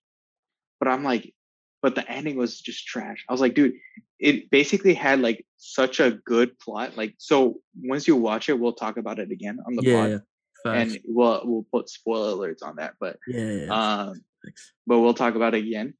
B: But I'm like, but the ending was just trash. I was like, dude, it basically had like such a good plot. Like, so once you watch it, we'll talk about it again on the
A: yeah,
B: pod,
A: yeah.
B: And we'll we'll put spoiler alerts on that. But
A: yeah, yeah, yeah.
B: um,
A: Facts.
B: but we'll talk about it again.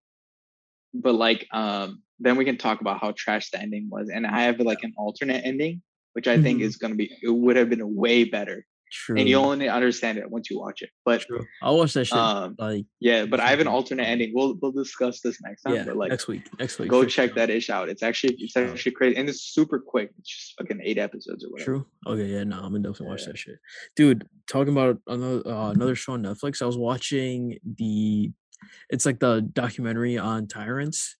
B: But like, um, then we can talk about how trash the ending was, and I have like an alternate ending, which I think
A: Mhm.
B: is gonna be it would have been way better
A: True.
B: and you only understand it once you watch it. But
A: True. I'll watch that shit.
B: um,
A: like
B: yeah, but I have an alternate ending. We'll we'll discuss this next time.
A: yeah,
B: but like,
A: next week. Next week.
B: go check
A: sure.
B: that ish out. It's actually it's actually crazy and it's super quick. It's just fucking eight episodes or whatever.
A: True. Okay. Yeah. No, I'm gonna definitely watch
B: Yeah.
A: that shit, dude. Talking about another uh, another show on Netflix. I was watching the. It's like the documentary on tyrants.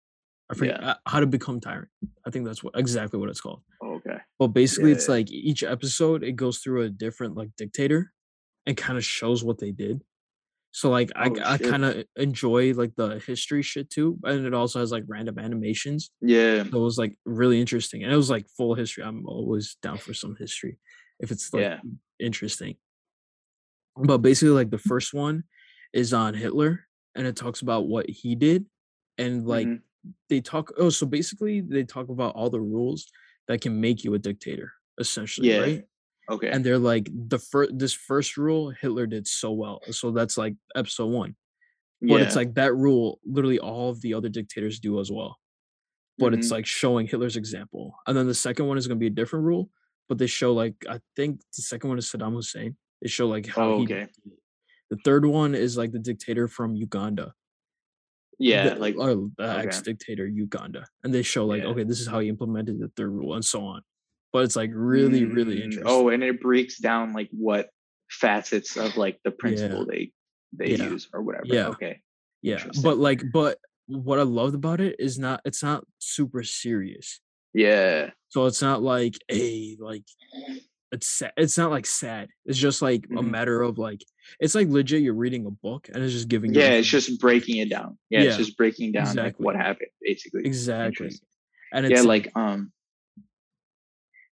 A: I forget
B: Yeah.
A: uh, how to become tyrant. I think that's what exactly what it's called.
B: Oh, okay.
A: But basically, it's
B: Yeah.
A: like each episode it goes through a different like dictator, and kind of shows what they did. So like I
B: Oh,
A: I
B: shit.
A: kind of enjoy like the history shit too, and it also has like random animations.
B: Yeah.
A: So it was like really interesting, and it was like full history. I'm always down for some history if it's like
B: Yeah.
A: interesting. But basically, like the first one is on Hitler, and it talks about what he did, and like
B: Mhm.
A: They talk. Oh, so basically, they talk about all the rules that can make you a dictator, essentially,
B: Yeah.
A: right?
B: Okay.
A: and they're like the first this first rule Hitler did so well. So that's like episode one. But it's like that rule literally all of the other dictators do as well. But it's
B: Mhm.
A: like showing Hitler's example. And then the second one is gonna be a different rule, but they show like I think the second one is Saddam Hussein. They show like how
B: Oh,
A: he
B: okay.
A: it. The third one is like the dictator from Uganda.
B: Yeah,
A: the,
B: like
A: or the
B: okay.
A: ex-dictator Uganda, and they show like,
B: Yeah.
A: okay, this is how he implemented the third rule, and so on. But it's like really, really
B: Mm,
A: interesting.
B: Oh, and it breaks down like what facets of like the principle they they
A: Yeah.
B: use or whatever.
A: Yeah.
B: Okay.
A: yeah, but like, but what I loved about it is not, it's not super serious.
B: Yeah.
A: So it's not like a like, it's sad. It's not like sad. It's just like a
B: Mhm.
A: matter of like, it's like legit. You're reading a book, and it's just giving. you
B: Yeah, it's just breaking it down. Yeah, it's just breaking down like what happened, basically.
A: exactly, and it's
B: yeah like um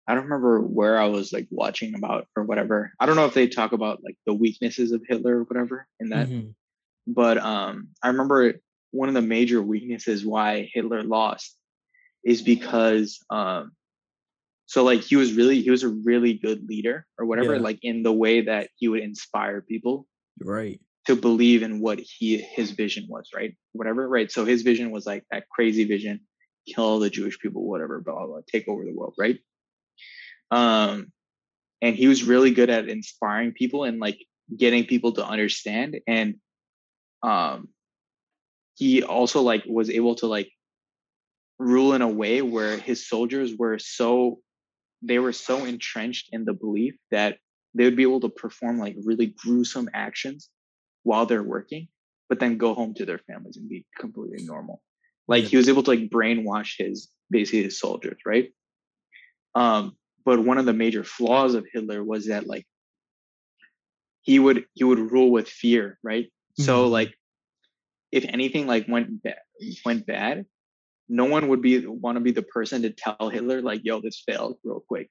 B: i don't remember where i was like watching about or whatever i don't know if they talk about like the weaknesses of hitler or whatever in that
A: Mhm.
B: but um i remember one of the major weaknesses why hitler lost is because um so like he was really he was a really good leader or whatever
A: Yeah.
B: like in the way that he would inspire people
A: right.
B: to believe in what he his vision was, right? Whatever, right? So his vision was like that crazy vision, kill the Jewish people, whatever, blah blah, blah take over the world, right? Um, and he was really good at inspiring people and like getting people to understand. And um, he also like was able to like rule in a way where his soldiers were so they were so entrenched in the belief that they would be able to perform like really gruesome actions while they're working, but then go home to their families and be completely normal. Like he was able to like brainwash his basically his soldiers, right? Um, but one of the major flaws of Hitler was that like he would he would rule with fear, right? So
A: Mhm.
B: like if anything like went bad went bad, no one would be want to be the person to tell Hitler like, yo, this failed real quick.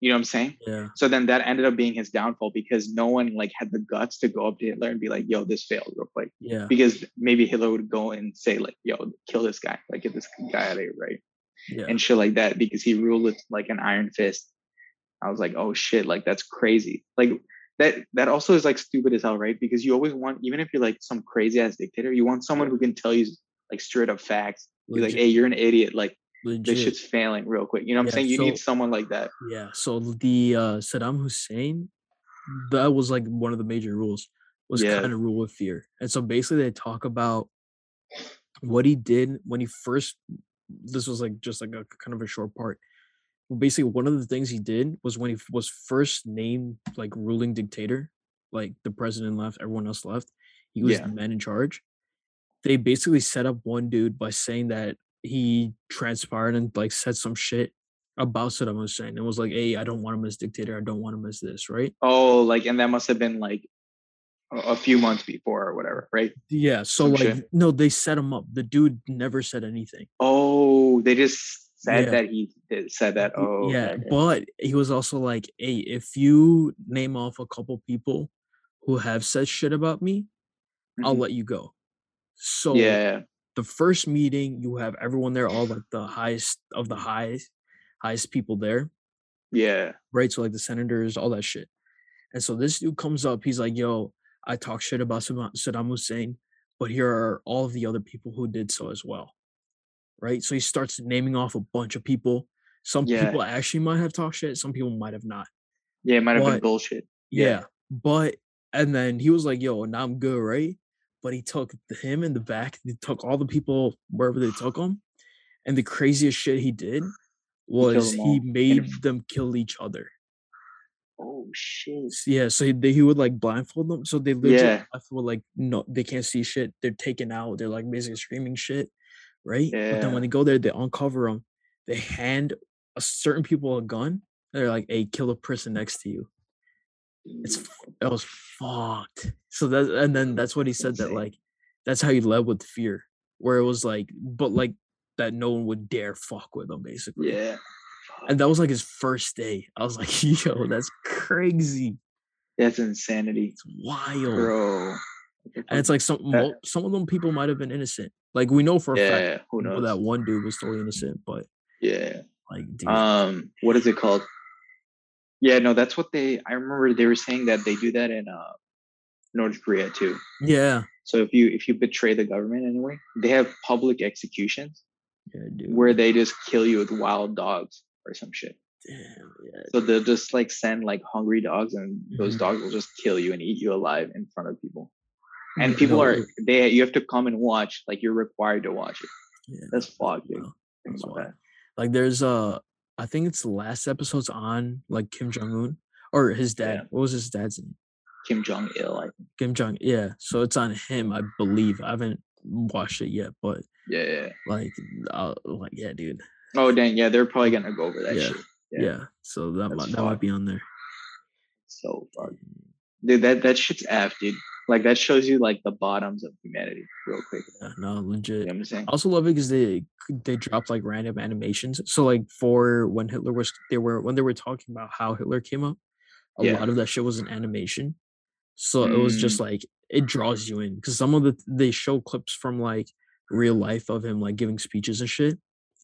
B: You know what I'm saying?
A: Yeah.
B: So then that ended up being his downfall because no one like had the guts to go up to Hitler and be like, yo, this failed real quick.
A: Yeah.
B: Because maybe Hitler would go and say, like, yo, kill this guy, like get this guy out of here, right?
A: Yeah.
B: And shit like that because he ruled with like an iron fist. I was like, oh shit, like that's crazy. Like that that also is like stupid as hell, right? Because you always want, even if you're like some crazy ass dictator, you want someone who can tell you like straight up facts. Be like, hey, you're an idiot. Like this
A: legit.
B: shit's failing real quick. You know what I'm saying? You need someone like that.
A: Yeah. So the uh, Saddam Hussein, that was like one of the major rules was
B: Yeah.
A: kind of rule of fear. And so basically they talk about what he did when he first. This was like just like a kind of a short part. Well, basically, one of the things he did was when he was first named like ruling dictator, like the president left, everyone else left. He was
B: Yeah.
A: the man in charge. They basically set up one dude by saying that he transpired and like said some shit about Saddam Hussein and was like, "Hey, I don't want him as dictator. I don't want him as this." Right?
B: Oh, like, and that must have been like a, few months before or whatever, right?
A: Yeah. So
B: Some
A: like,
B: shit.
A: no, they set him up. The dude never said anything.
B: Oh, they just said
A: Yeah.
B: that he said that. Oh,
A: yeah,
B: okay,
A: but he was also like, "Hey, if you name off a couple people who have said shit about me, I'll
B: Mhm.
A: let you go." So
B: yeah,
A: the first meeting, you have everyone there, all like the highest of the highest, highest people there,
B: yeah,
A: right? So like the senators, all that shit. And so this dude comes up, he's like, "Yo, I talk shit about Saddam Hussein, but here are all of the other people who did so as well." Right? So he starts naming off a bunch of people. Some
B: Yeah.
A: people actually might have talked shit, some people might have not.
B: yeah. It might have been bullshit.
A: Yeah.
B: Yeah.
A: But and then he was like, yo, now I'm good, right? But he took him in the back, he took all the people wherever they took him. And the craziest shit he did was
B: them
A: he made them kill each other.
B: Oh shit.
A: Yeah, so he, he would like blindfold them. So they literally
B: Yeah.
A: left with like no, they can't see shit. They're taken out. They're like basically screaming shit, right? Yeah. But then when they go there, they uncover them. They hand a certain people a gun. They're like, "Hey, kill a person next to you." It's it was fucked. So that and then that's what he said that like that's how he led with fear, where it was like, but like that no one would dare fuck with him basically.
B: Yeah.
A: And that was like his first day. I was like, yo, that's crazy.
B: That's insanity,
A: It's wild.
B: bro.
A: And it's like some
B: that-
A: some of them people might have been innocent. Like we know for a fact.
B: Who knows?
A: that one dude was totally innocent, but
B: Yeah.
A: like dude,
B: Um. What is it called? Yeah, no, that's what they. I remember they were saying that they do that in uh, North Korea too.
A: Yeah.
B: So if you if you betray the government anyway, they have public executions
A: Yeah,
B: where they just kill you with wild dogs or some shit.
A: Damn, yeah.
B: So they'll just like send like hungry dogs, and those
A: Mhm.
B: dogs will just kill you and eat you alive in front of people. And
A: Yeah,
B: people
A: no,
B: are they you have to come and watch. Like you're required to watch it.
A: yeah,
B: That's fucked, dude.
A: no,
B: Think
A: that's wild.
B: that.
A: Like there's uh I think it's the last episode's on like Kim Jong Un or his dad.
B: Yeah.
A: What was his dad's name?
B: Kim Jong Il, I think.
A: Kim Jong. Yeah. So it's on him, I believe. I haven't watched it yet, but
B: Yeah, yeah.
A: like, uh, like yeah, dude.
B: Oh dang, yeah, they're probably gonna go over that
A: Yeah.
B: shit.
A: Yeah.
B: Yeah.
A: So that
B: That's
A: might that might be on there.
B: So fucked. Dude, that that shit's f, dude. Like that shows you like the bottoms of humanity, real quick.
A: Yeah. No,
B: You
A: legit.
B: know I'm saying?
A: I also love it because they they dropped like random animations. So like for when Hitler was they were when they were talking about how Hitler came up, a
B: Yeah.
A: lot of that shit was an animation. So it was just mm. like it draws you in because some of the they show clips from like real life of him like giving speeches and shit.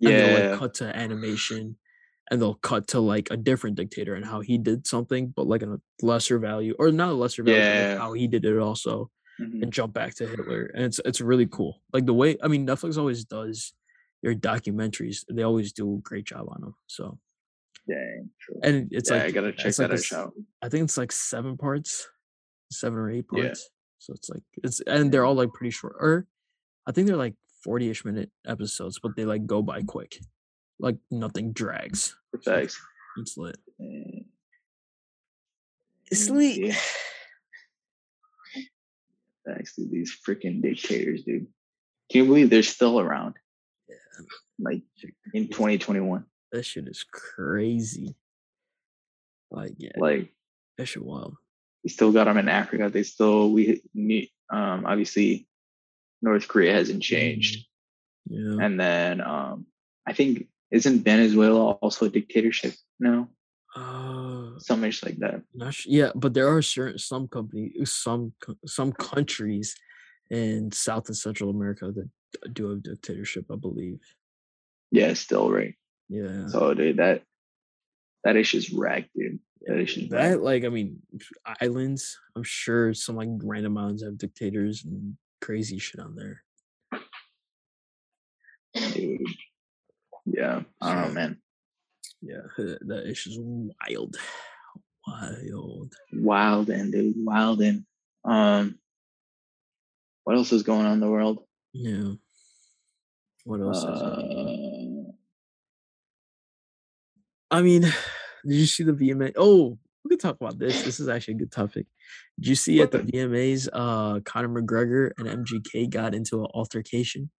A: And
B: Yeah,
A: like cut to animation and they'll cut to like a different dictator and how he did something, but like in a lesser value or not a lesser value, but, like,
B: Yeah.
A: how he did it also
B: mhm.
A: and jump back to Hitler. And it's it's really cool. Like the way I mean Netflix always does their documentaries. They always do a great job on them. So
B: dang, true.
A: and it's
B: yeah,
A: like
B: I gotta check
A: like
B: that
A: a
B: out.
A: I think it's like seven parts, seven or eight parts.
B: Yeah.
A: parts. So it's like it's and they're all like pretty short. Or I think they're like 40-ish minute episodes, but they like go by quick. Like nothing drags. So
B: Thanks.
A: it's lit.
B: Dang.
A: It's lit.
B: yeah. Thanks to these freaking dictators, dude. Can you believe they're still around?
A: Yeah.
B: Like in 2021.
A: That shit is crazy. Like yeah,
B: Like
A: that shit wild.
B: we still got them in Africa. They still we need um obviously North Korea hasn't changed.
A: Yeah.
B: And then um I think isn't Venezuela also a dictatorship now?
A: Uh,
B: Something like that.
A: not sh- yeah, but there are certain some company, some some countries in South and Central America that do have dictatorship. I believe.
B: Yeah, still right.
A: Yeah.
B: So dude, that that issue's wrecked, dude. That issue's
A: that like I mean, islands. I'm sure some like random islands have dictators and crazy shit on there.
B: Dude. Yeah.
A: So-
B: man.
A: Yeah, that issue's wild, wild.
B: Wild and dude, wild and um what else is going on in the world?
A: Yeah. What else? is uh, I mean, did you see the VMA? Oh, we could talk about this. This is actually a good topic. Did you see at the? VMAs, uh, Conor McGregor and MGK got into an altercation?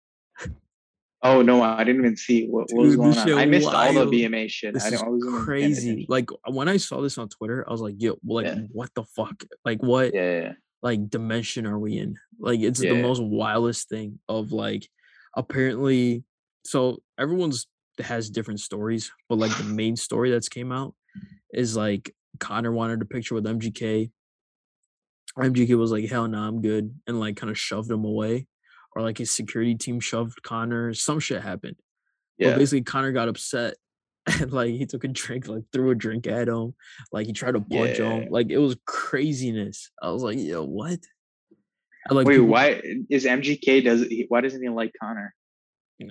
B: Oh no, I didn't even see what, what was going on. I missed all the
A: wild.
B: VMA shit.
A: This
B: I,
A: is
B: don't- I wasn't even paying
A: crazy. Like when I saw this on Twitter, I was like, "Yo, like
B: Yeah.
A: what the fuck? Like what
B: Yeah, yeah,
A: like dimension are we in? Like it's the most wildest thing of like apparently. So everyone's has different stories, but like the main story that's came out is like Conor wanted a picture with MGK. MGK was like, "Hell no, I'm good," and like kind of shoved him away, or like his security team shoved Conor. Some shit happened. But
B: yeah.
A: basically, Conor got upset and like he took a drink, like threw a drink at him, like he tried to punch
B: Yeah.
A: him. Like it was craziness. I was like, yo, what? And, like
B: Wait,
A: people-
B: why is MGK does he, why doesn't he like Conor?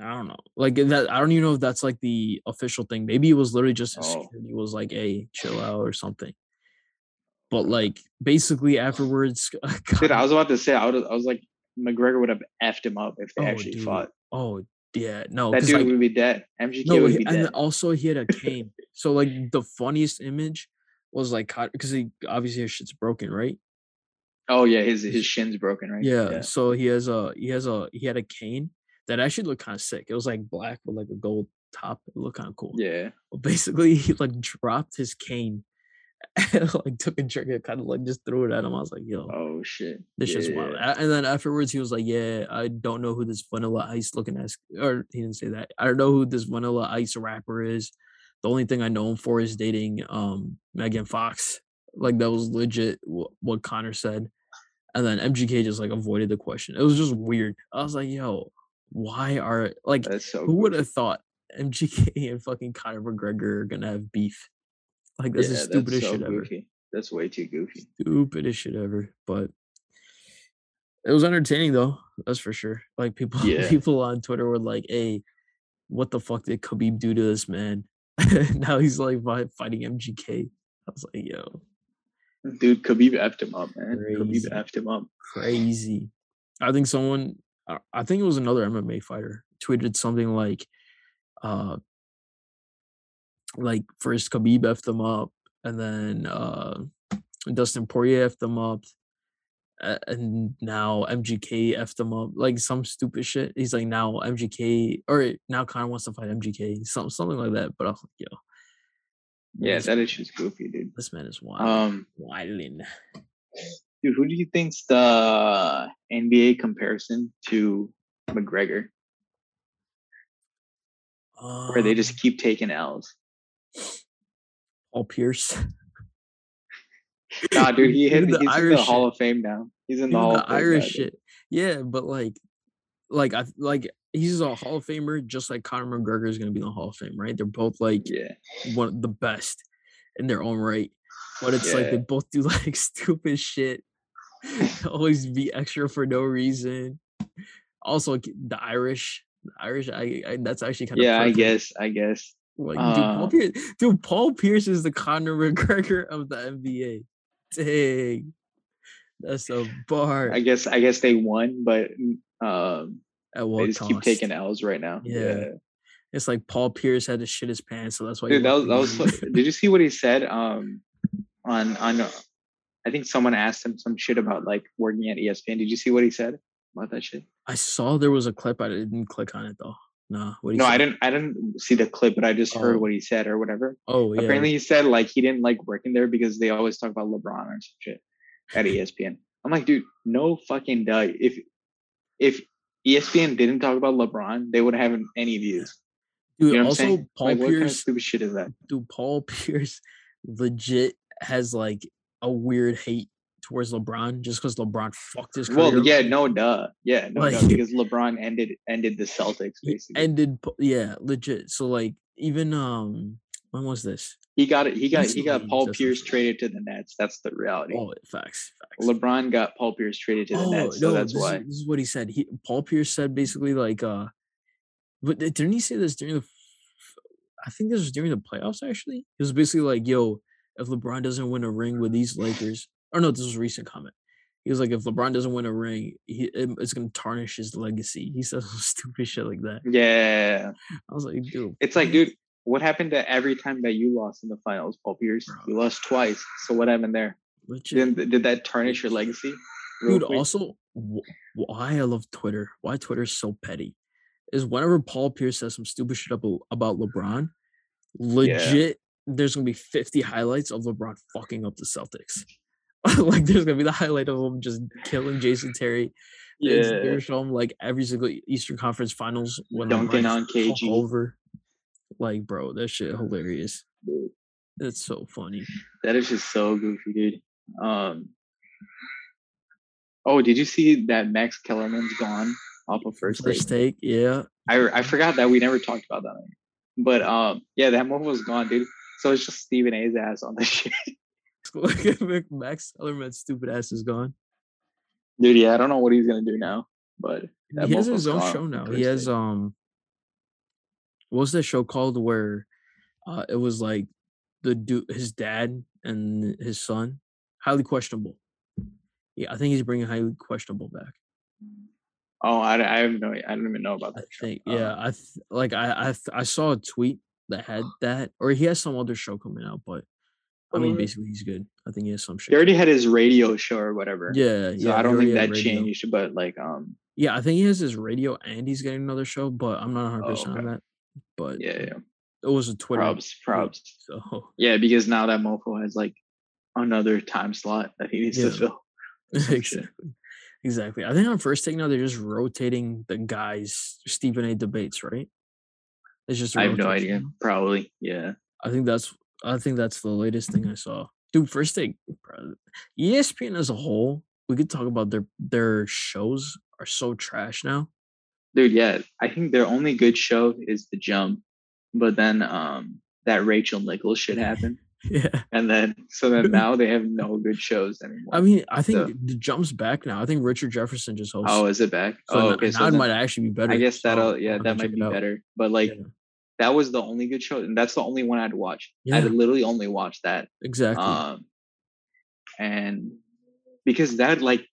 A: I don't know. Like eh, that, I don't even know if that's like the official thing. Maybe it was literally just
B: Oh.
A: security was like, "Hey, chill out" or something. But like basically afterwards,
B: Dude, I was about to say I I was like McGregor would have effed him up if they
A: Oh,
B: actually
A: dude.
B: fought.
A: oh yeah, no,
B: that dude
A: like,
B: would be dead. MGK
A: no,
B: would be
A: and
B: dead.
A: also he had a cane. so like the funniest image was like because he obviously his shit's broken, right?
B: Oh yeah, his his shin's broken, right?
A: Yeah, So he has a he has a he had a cane that actually looked kind of sick. It was like black with like a gold top. It looked kind of cool.
B: Yeah.
A: But basically, he like dropped his cane like took a drink and kind of like just threw it at him. I was like, yo,
B: Oh shit.
A: this
B: yeah,
A: shit's wild. And then afterwards, he was like, yeah, I don't know who this Vanilla Ice looking ass, or he didn't say that. I don't know who this Vanilla Ice rapper is. The only thing I know him for is dating um Megan Fox. Like that was legit what Conor said. And then MGK just like avoided the question. It was just weird. I was like, yo, why are like
B: so
A: who would have thought MGK and fucking Conor McGregor are gonna have beef? Like that's
B: yeah,
A: the stupidest
B: so
A: shit ever.
B: goofy. That's way too goofy.
A: Stupidest shit ever. But it was entertaining though. That's for sure. Like people,
B: Yeah.
A: people on Twitter were like, "Hey, what the fuck did Khabib do to this man?" now he's like fighting MGK. I was like, "Yo,
B: Dude, Khabib effed him up, man.
A: Crazy.
B: Khabib effed him up.
A: crazy." I think someone, I think it was another MMA fighter, tweeted something like, "Uh, like first Khabib effed them up, and then uh Dustin Poirier effed them up, and now MGK effed them up, like some stupid shit. He's like now MGK or now Conor wants to fight MGK, something something like that. But I was like, yo,
B: Yeah, that is just goofy, dude.
A: this man is wild,
B: Um,
A: wilding.
B: dude, who do you think's the NBA comparison to McGregor, where they just keep taking L's?
A: Paul Pierce,
B: Nah, dude, he hit.
A: The
B: he's in the Hall
A: shit.
B: of Fame now. He's in the Hall
A: the
B: of Fame.
A: Irish
B: now,
A: shit. Yeah, but like, like I like he's a Hall of Famer, just like Conor McGregor is gonna be in the Hall of Fame, right? They're both like
B: Yeah,
A: one of the best in their own right. But it's like they both do like stupid shit. Always be extra for no reason. Also, the Irish, the Irish, I, I that's actually kind of
B: yeah. I guess. I guess.
A: Like, dude, Paul
B: Uh,
A: Pierce, dude, Paul Pierce is the Conor McGregor of the NBA. Dang, that's a bar
B: I guess. I guess they won, but um,
A: at
B: they just
A: cost?
B: keep taking L's right now.
A: Yeah. It's like Paul Pierce had to shit his pants, so that's why.
B: Dude, that was that was. did you see what he said? Um, on on. uh, I think someone asked him some shit about like working at ESPN. Did you see what he said about that shit?
A: I saw there was a clip. I didn't click on it though. Nah, what
B: No,
A: say?
B: I didn't. I didn't see the clip, but I just heard
A: Oh.
B: what he said or whatever.
A: Oh yeah.
B: Apparently, he said like he didn't like working there because they always talk about LeBron or some shit at ESPN. I'm like, dude, no fucking duh. If if ESPN didn't talk about LeBron, they wouldn't have any views.
A: Dude,
B: You know
A: also? Paul
B: like, what kind of stupid shit is that?
A: dude, Paul Pierce legit has like a weird hate towards LeBron just because LeBron fucked his career.
B: Well, yeah, no duh. Yeah, no duh. Because LeBron ended ended the Celtics basically.
A: ended. Yeah, legit. So like even um, when was this?
B: he got it. He got he got Paul Pierce traded to the Nets. That's the reality.
A: Oh, facts, facts.
B: LeBron got Paul Pierce traded to the Nets, so that's
A: this
B: why.
A: Is, this is what he said. He Paul Pierce said basically like uh, but didn't he say this during the? I think this was during the playoffs. Actually, it was basically like, "Yo, if LeBron doesn't win a ring with these Lakers, or no, this was a recent comment. He was like, if LeBron doesn't win a ring, he it- it's gonna tarnish his legacy. He said some stupid shit like that.
B: Yeah,
A: I was like, dude,
B: it's like, dude, what happened to every time that you lost in the finals, Paul Pierce?
A: Bro.
B: You lost twice. So what happened there?
A: legit.
B: Did, did that tarnish your legacy?
A: dude
B: quick?
A: also why i love twitter why twitter is so petty is whenever paul pierce says some stupid shit about, about lebron legit there's gonna be 50 highlights of lebron fucking up the celtics like there's gonna be the highlight of him just killing jason terry
B: yeah,
A: show him like every single eastern conference finals when
B: Dunking on KG.
A: over like bro that shit hilarious
B: dude.
A: it's so funny
B: That is just so goofy, dude. Um. Oh, did you see that Max Kellerman's gone off of first,
A: first
B: take?
A: take yeah
B: I I forgot that we never talked about that. But um, yeah, that move was gone, dude. So it's just Stephen A's ass on the shit,
A: at max Kellerman's stupid ass is gone
B: dude. Yeah, I don't know what he's gonna do now, but
A: he has his own show now. He has um what was that show called where uh it was like the dude his dad and his son highly questionable. Yeah, I think he's bringing highly questionable back.
B: Oh, I, I have no, I don't even know about
A: I
B: that. show.
A: think
B: Um,
A: yeah, I th- like I I th- I saw a tweet that had that or he has some other show coming out, but I mean
B: Uh,
A: basically he's good. I think he has some shit.
B: he already had his radio show or whatever.
A: yeah,
B: So
A: yeah.
B: I don't think that changed, but like um,
A: Yeah, I think he has his radio and he's getting another show, but I'm not 100 percent on
B: Oh, okay.
A: that. But
B: yeah, yeah.
A: it was a Twitter.
B: Props, props.
A: So
B: Yeah, because now that Mofo has like another time slot that he needs to fill. or some shit.
A: exactly. Exactly. I think on first take now they're just rotating the guys Stephen A debates, right? It's just a
B: I have no idea. Probably, yeah.
A: I think that's I think that's the latest thing I saw. Dude, first E ESPN as a whole, we could talk about their their shows are so trash now.
B: Dude, yeah. I think their only good show is the jump. But then um that Rachel Nichols shit happened.
A: Yeah.
B: And then so then now they have no good shows anymore.
A: I mean, I think
B: So-
A: the jump's back now. I think Richard Jefferson just hosts.
B: oh, is it back?
A: so
B: oh, okay.
A: now
B: So
A: it
B: then-
A: might actually be better.
B: I guess that'll yeah, that might be better. But like
A: Yeah.
B: That was the only good show, and that's the only one I'd watch.
A: Yeah.
B: I'd literally only watch that.
A: Exactly.
B: Um, and because that like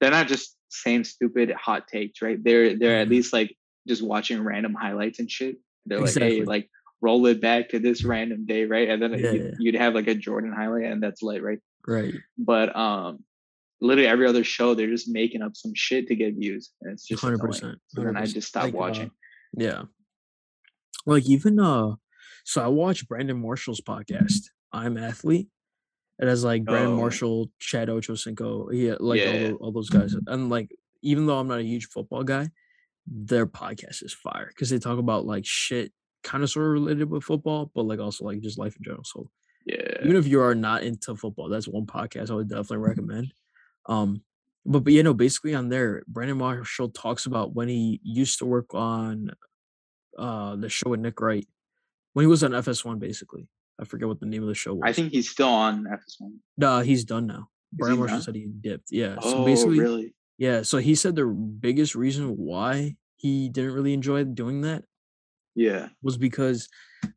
B: they're not just saying stupid hot takes, right? They're they're at
A: Mhm.
B: least like just watching random highlights and shit. They're like, hey, like roll it back to this random day, right? And then
A: Yeah,
B: you'd,
A: yeah.
B: you'd have like a Jordan highlight, and that's lit, right?
A: right.
B: But um, literally every other show, they're just making up some shit to get views, and it's just
A: Hundred percent.
B: And then I just stopped
A: Like, uh,
B: watching.
A: Yeah. Like even uh so I watched Brandon Marshall's podcast, I'm Athlete. It has like Brandon
B: Oh.
A: Marshall, Chad Ochocinco, yeah, like all,
B: Yeah.
A: tho- all those guys. And like even though I'm not a huge football guy, their podcast is fire because they talk about like shit kind of sort of related with football, but like also like just life in general. So
B: Yeah,
A: even if you are not into football, that's one podcast I would definitely recommend. Um, but but you know, basically on there, Brandon Marshall talks about when he used to work on uh the show with Nick Wright when he was on FS1. Basically, I forget what the name of the show was.
B: I think he's still on FS1.
A: nah, he's done now. Brandon
B: he
A: Marshall said he dipped. Yeah, so
B: Oh,
A: basically,
B: really?
A: yeah. So he said the biggest reason why he didn't really enjoy doing that
B: Yeah,
A: was because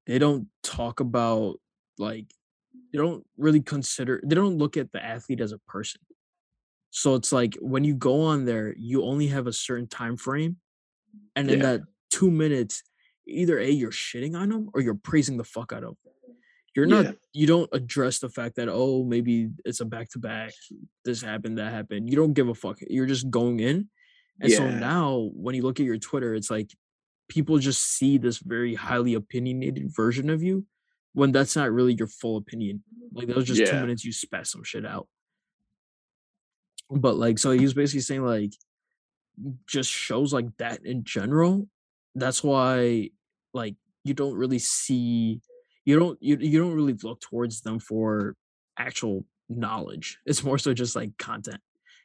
A: they don't talk about like they don't really consider they don't look at the athlete as a person so it's like when you go on there you only have a certain time frame and in
B: Yeah.
A: that two minutes either a you're shitting on them or you're praising the fuck out of them you're not
B: Yeah.
A: you don't address the fact that oh maybe it's a back to back this happened that happened you don't give a fuck you're just going in and so now when you look at your twitter it's like people just see this very highly opinionated version of you when that's not really your full opinion. Like that was just two minutes you spat some shit out. But like so he was basically saying like just shows like that in general. That's why like you don't really see you don't you, you don't really look towards them for actual knowledge. It's more so just like content.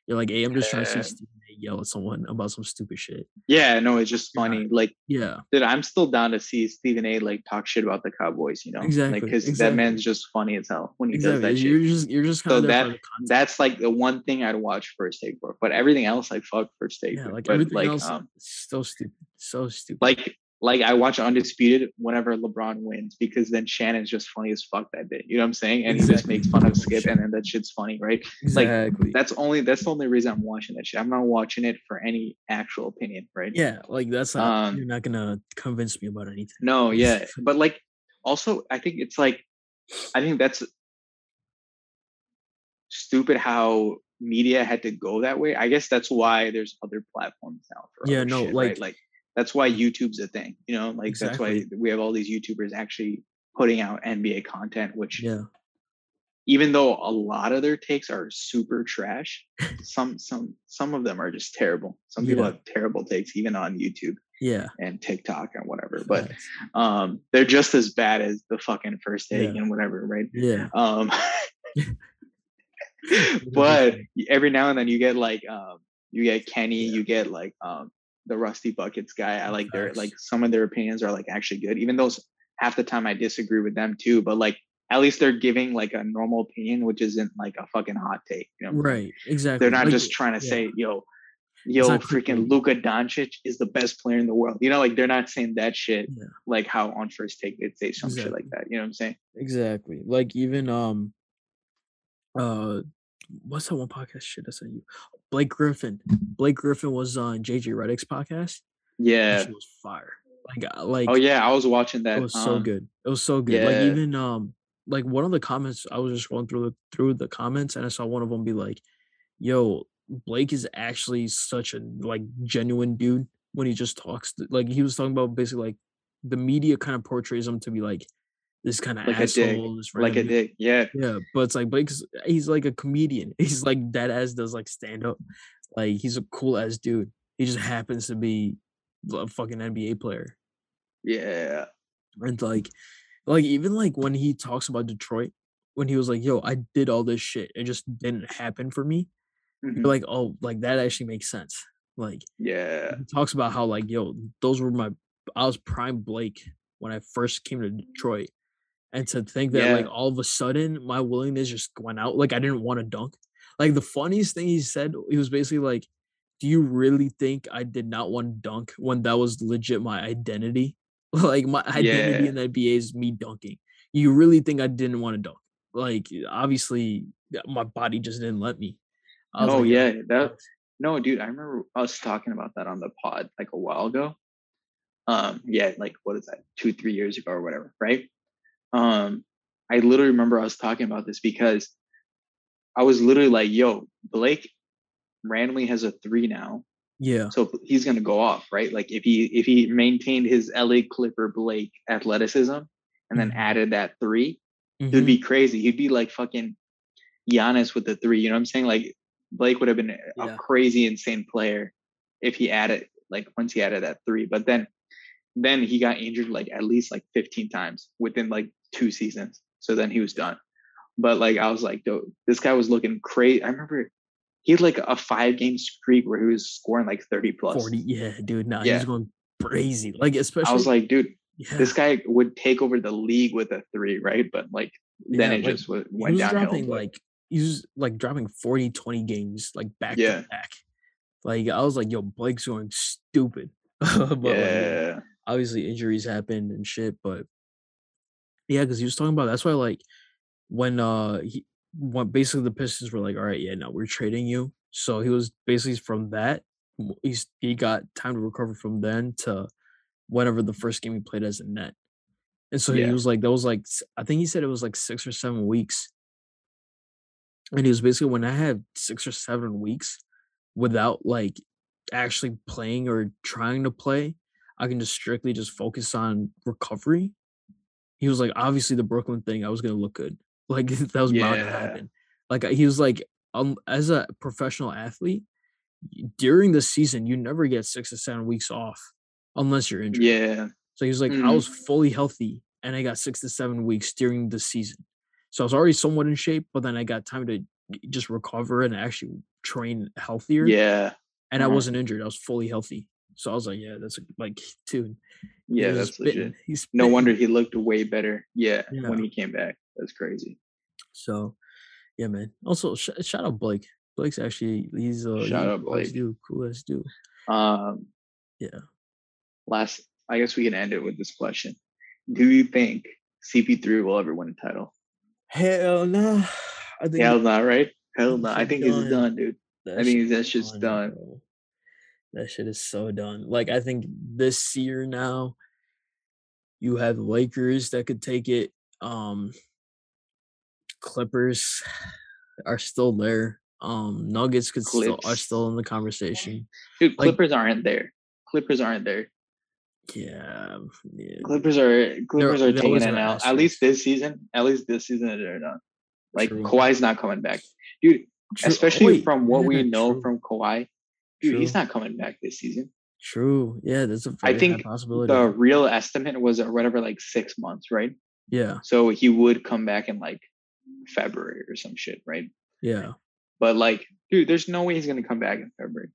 A: You're like, hey, I'm just trying to see Stephen A yell at someone about some stupid shit.
B: yeah. No, it's just
A: Yeah.
B: funny. Like
A: Yeah.
B: dude, I'm still down to see Stephen A. like talk shit about the Cowboys. You know,
A: Exactly,
B: because that
A: exactly.
B: man's just funny as hell when he
A: Exactly.
B: does that shit.
A: You're
B: shit.
A: just you're just kind
B: So
A: of
B: that
A: for the content.
B: that's like the one thing I'd watch first take for. But everything else, I fuck first take.
A: yeah, like
B: but
A: everything
B: like,
A: else
B: um,
A: so stupid. So stupid.
B: like like I watch Undisputed whenever LeBron wins because then Shannon's just funny as fuck that day. You know what I'm saying? And he just makes fun of Skip, and then that shit's funny, right? like,
A: exactly.
B: That's only that's the only reason I'm watching that shit. I'm not watching it for any actual opinion, right?
A: yeah, like that's not
B: Um,
A: you're not gonna convince me about anything.
B: No, yeah, but like also I think it's like I think that's stupid how media had to go that way. I guess that's why there's other platforms now for
A: Yeah, no,
B: shit,
A: like-
B: right? like that's why YouTube's a thing, you know, like that's why we have all these YouTubers actually putting out NBA content, which
A: Yeah.
B: even though a lot of their takes are super trash, some some some of them are just terrible. Some people
A: Yeah.
B: have terrible takes even on YouTube
A: Yeah.
B: and TikTok and whatever. But
A: facts.
B: um they're just as bad as the fucking first take
A: Yeah.
B: and whatever right
A: Yeah.
B: um but every now and then you get like um you get kenny you get like um the rusty buckets guy i like their like some of their opinions are like actually good even though half the time i disagree with them too but like at least they're giving like a normal opinion which isn't like a fucking hot take you know what I'm saying?
A: Right. Exactly.
B: they're not
A: Like,
B: just trying to
A: yeah.
B: say yo yo freaking. Luka Doncic is the best player in the world. You know, like they're not saying that shit
A: Yeah.
B: like how on first take they'd say some shit like that. You know what I'm saying?
A: Exactly. Like even um uh what's that one podcast shit I sent you? Blake Griffin. Blake Griffin was on JJ Redick's podcast.
B: Yeah.
A: shit was fire. Like uh, like
B: Oh yeah, I was watching that.
A: it was so
B: um,
A: good. It was so good. Like even um like one of the comments I was just going through the through the comments and I saw one of them be like, "Yo, Blake is actually such a like genuine dude when he just talks. to- Like he was talking about basically like the media kind of portrays him to be like this kind of
B: Like a dick,
A: asshole,
B: Like a dick. Yeah.
A: Yeah, but it's like Blake's he's like a comedian. He's like dead ass does like stand up. Like he's a cool ass dude. He just happens to be a fucking NBA player.
B: Yeah.
A: And like like even like when he talks about Detroit, when he was like, yo, I did all this shit. It just didn't happen for me.
B: Mhm.
A: You're like, oh, like that actually makes sense. Like
B: Yeah.
A: he talks about how like, yo, those were my I was prime Blake when I first came to Detroit. And to think that like all of a sudden my willingness just went out. Like I didn't want to dunk. Like the funniest thing he said, he was basically like, Do you really think I did not want to dunk when that was legit my identity? Like my identity
B: Yeah.
A: in the NBA is me dunking. You really think I didn't want to dunk? Like obviously my body just didn't let me.
B: Oh
A: like,
B: yeah, that no, dude. I remember us talking about that on the pod like a while ago. Um, yeah, like what is that, two, three years ago or whatever, right? Um, I literally remember I was talking about this because I was literally like, "Yo, Blake randomly has a three now,
A: yeah,
B: so he's gonna go off, right? Like if he if he maintained his LA Clipper Blake athleticism and then
A: Mhm.
B: added that three,
A: mhm,
B: It'd be crazy. He'd be like fucking Giannis with the three. You know what I'm saying? Like Blake would have been a crazy, insane player if he added like once he added that three. But then then he got injured like at least like 15 times within like two seasons. So then he was done. But like I was like, dude, this guy was looking crazy. I remember he had like a five game streak where he was scoring like 30 plus.
A: 40. Yeah, dude. Nah, he
B: Yeah.
A: was going crazy. Like especially
B: I was like, dude,
A: yeah,
B: this guy would take over the league with a three, right? But like then
A: Yeah,
B: it
A: like,
B: just w-
A: he
B: went
A: was
B: downhill.
A: dropping like he was like dropping 40 20 games like back
B: Yeah.
A: to back like i was like yo blake's going stupid but yeah,
B: yeah.
A: obviously injuries happened and shit but yeah because he was talking about that's why like when uh he when basically the pistons were like all right yeah no we're trading you. So he was basically from that he's he got time to recover from then to whenever the first game he played as a net. And so he was like that was like I think he said it was like six or seven weeks. And he was basically when I had six or seven weeks without like actually playing or trying to play, I can just strictly just focus on recovery. He was like, obviously the Brooklyn thing, I was gonna look good. Like that was bound to happen. Like he was like, um, as a professional athlete, during the season, you never get six to seven weeks off unless you're injured.
B: Yeah.
A: So he was like, I
B: Mhm.
A: was fully healthy and I got six to seven weeks during the season. So I was already somewhat in shape, but then I got time to just recover and actually train healthier.
B: Yeah.
A: And I
B: uh-huh.
A: wasn't injured. I was fully healthy. So I was like, yeah, that's like, dude.
B: Yeah, that's
A: spitting.
B: legit.
A: He's
B: No wonder he looked way better. Yeah,
A: Yeah.
B: when he came back. That's crazy.
A: So, yeah, man. Also, sh- shout out Blake. Blake's actually he's uh
B: Shout
A: a
B: out Blake.
A: dude, cool ass dude.
B: Um
A: Yeah.
B: last I guess we can end it with this question. Do you think CP3 will ever win a title?
A: Hell no. I think
B: Hell not, right? Hell no. I think
A: done.
B: it's done, dude.
A: that
B: I think that's just done.
A: bro. That shit is so done. Like I think this year now, you have Lakers that could take it. Um Clippers are still there. Um Nuggets could still are still in the conversation.
B: Dude,
A: Like-
B: Clippers aren't there. Clippers aren't there.
A: Yeah. yeah.
B: Clippers are Clippers are
A: they
B: taking it now. At least this season. At least this season they're done. Like
A: True.
B: Kawhi's not coming back. Dude,
A: True-
B: especially
A: wait,
B: from what we know
A: true,
B: from Kawhi. Dude, he's not coming back this season.
A: True. Yeah, that's a
B: I think
A: possibility.
B: The real estimate was or whatever, like six months, right?
A: yeah,
B: So he would come back in like February or some shit, right?
A: yeah,
B: But like, dude, there's no way he's gonna come back in February.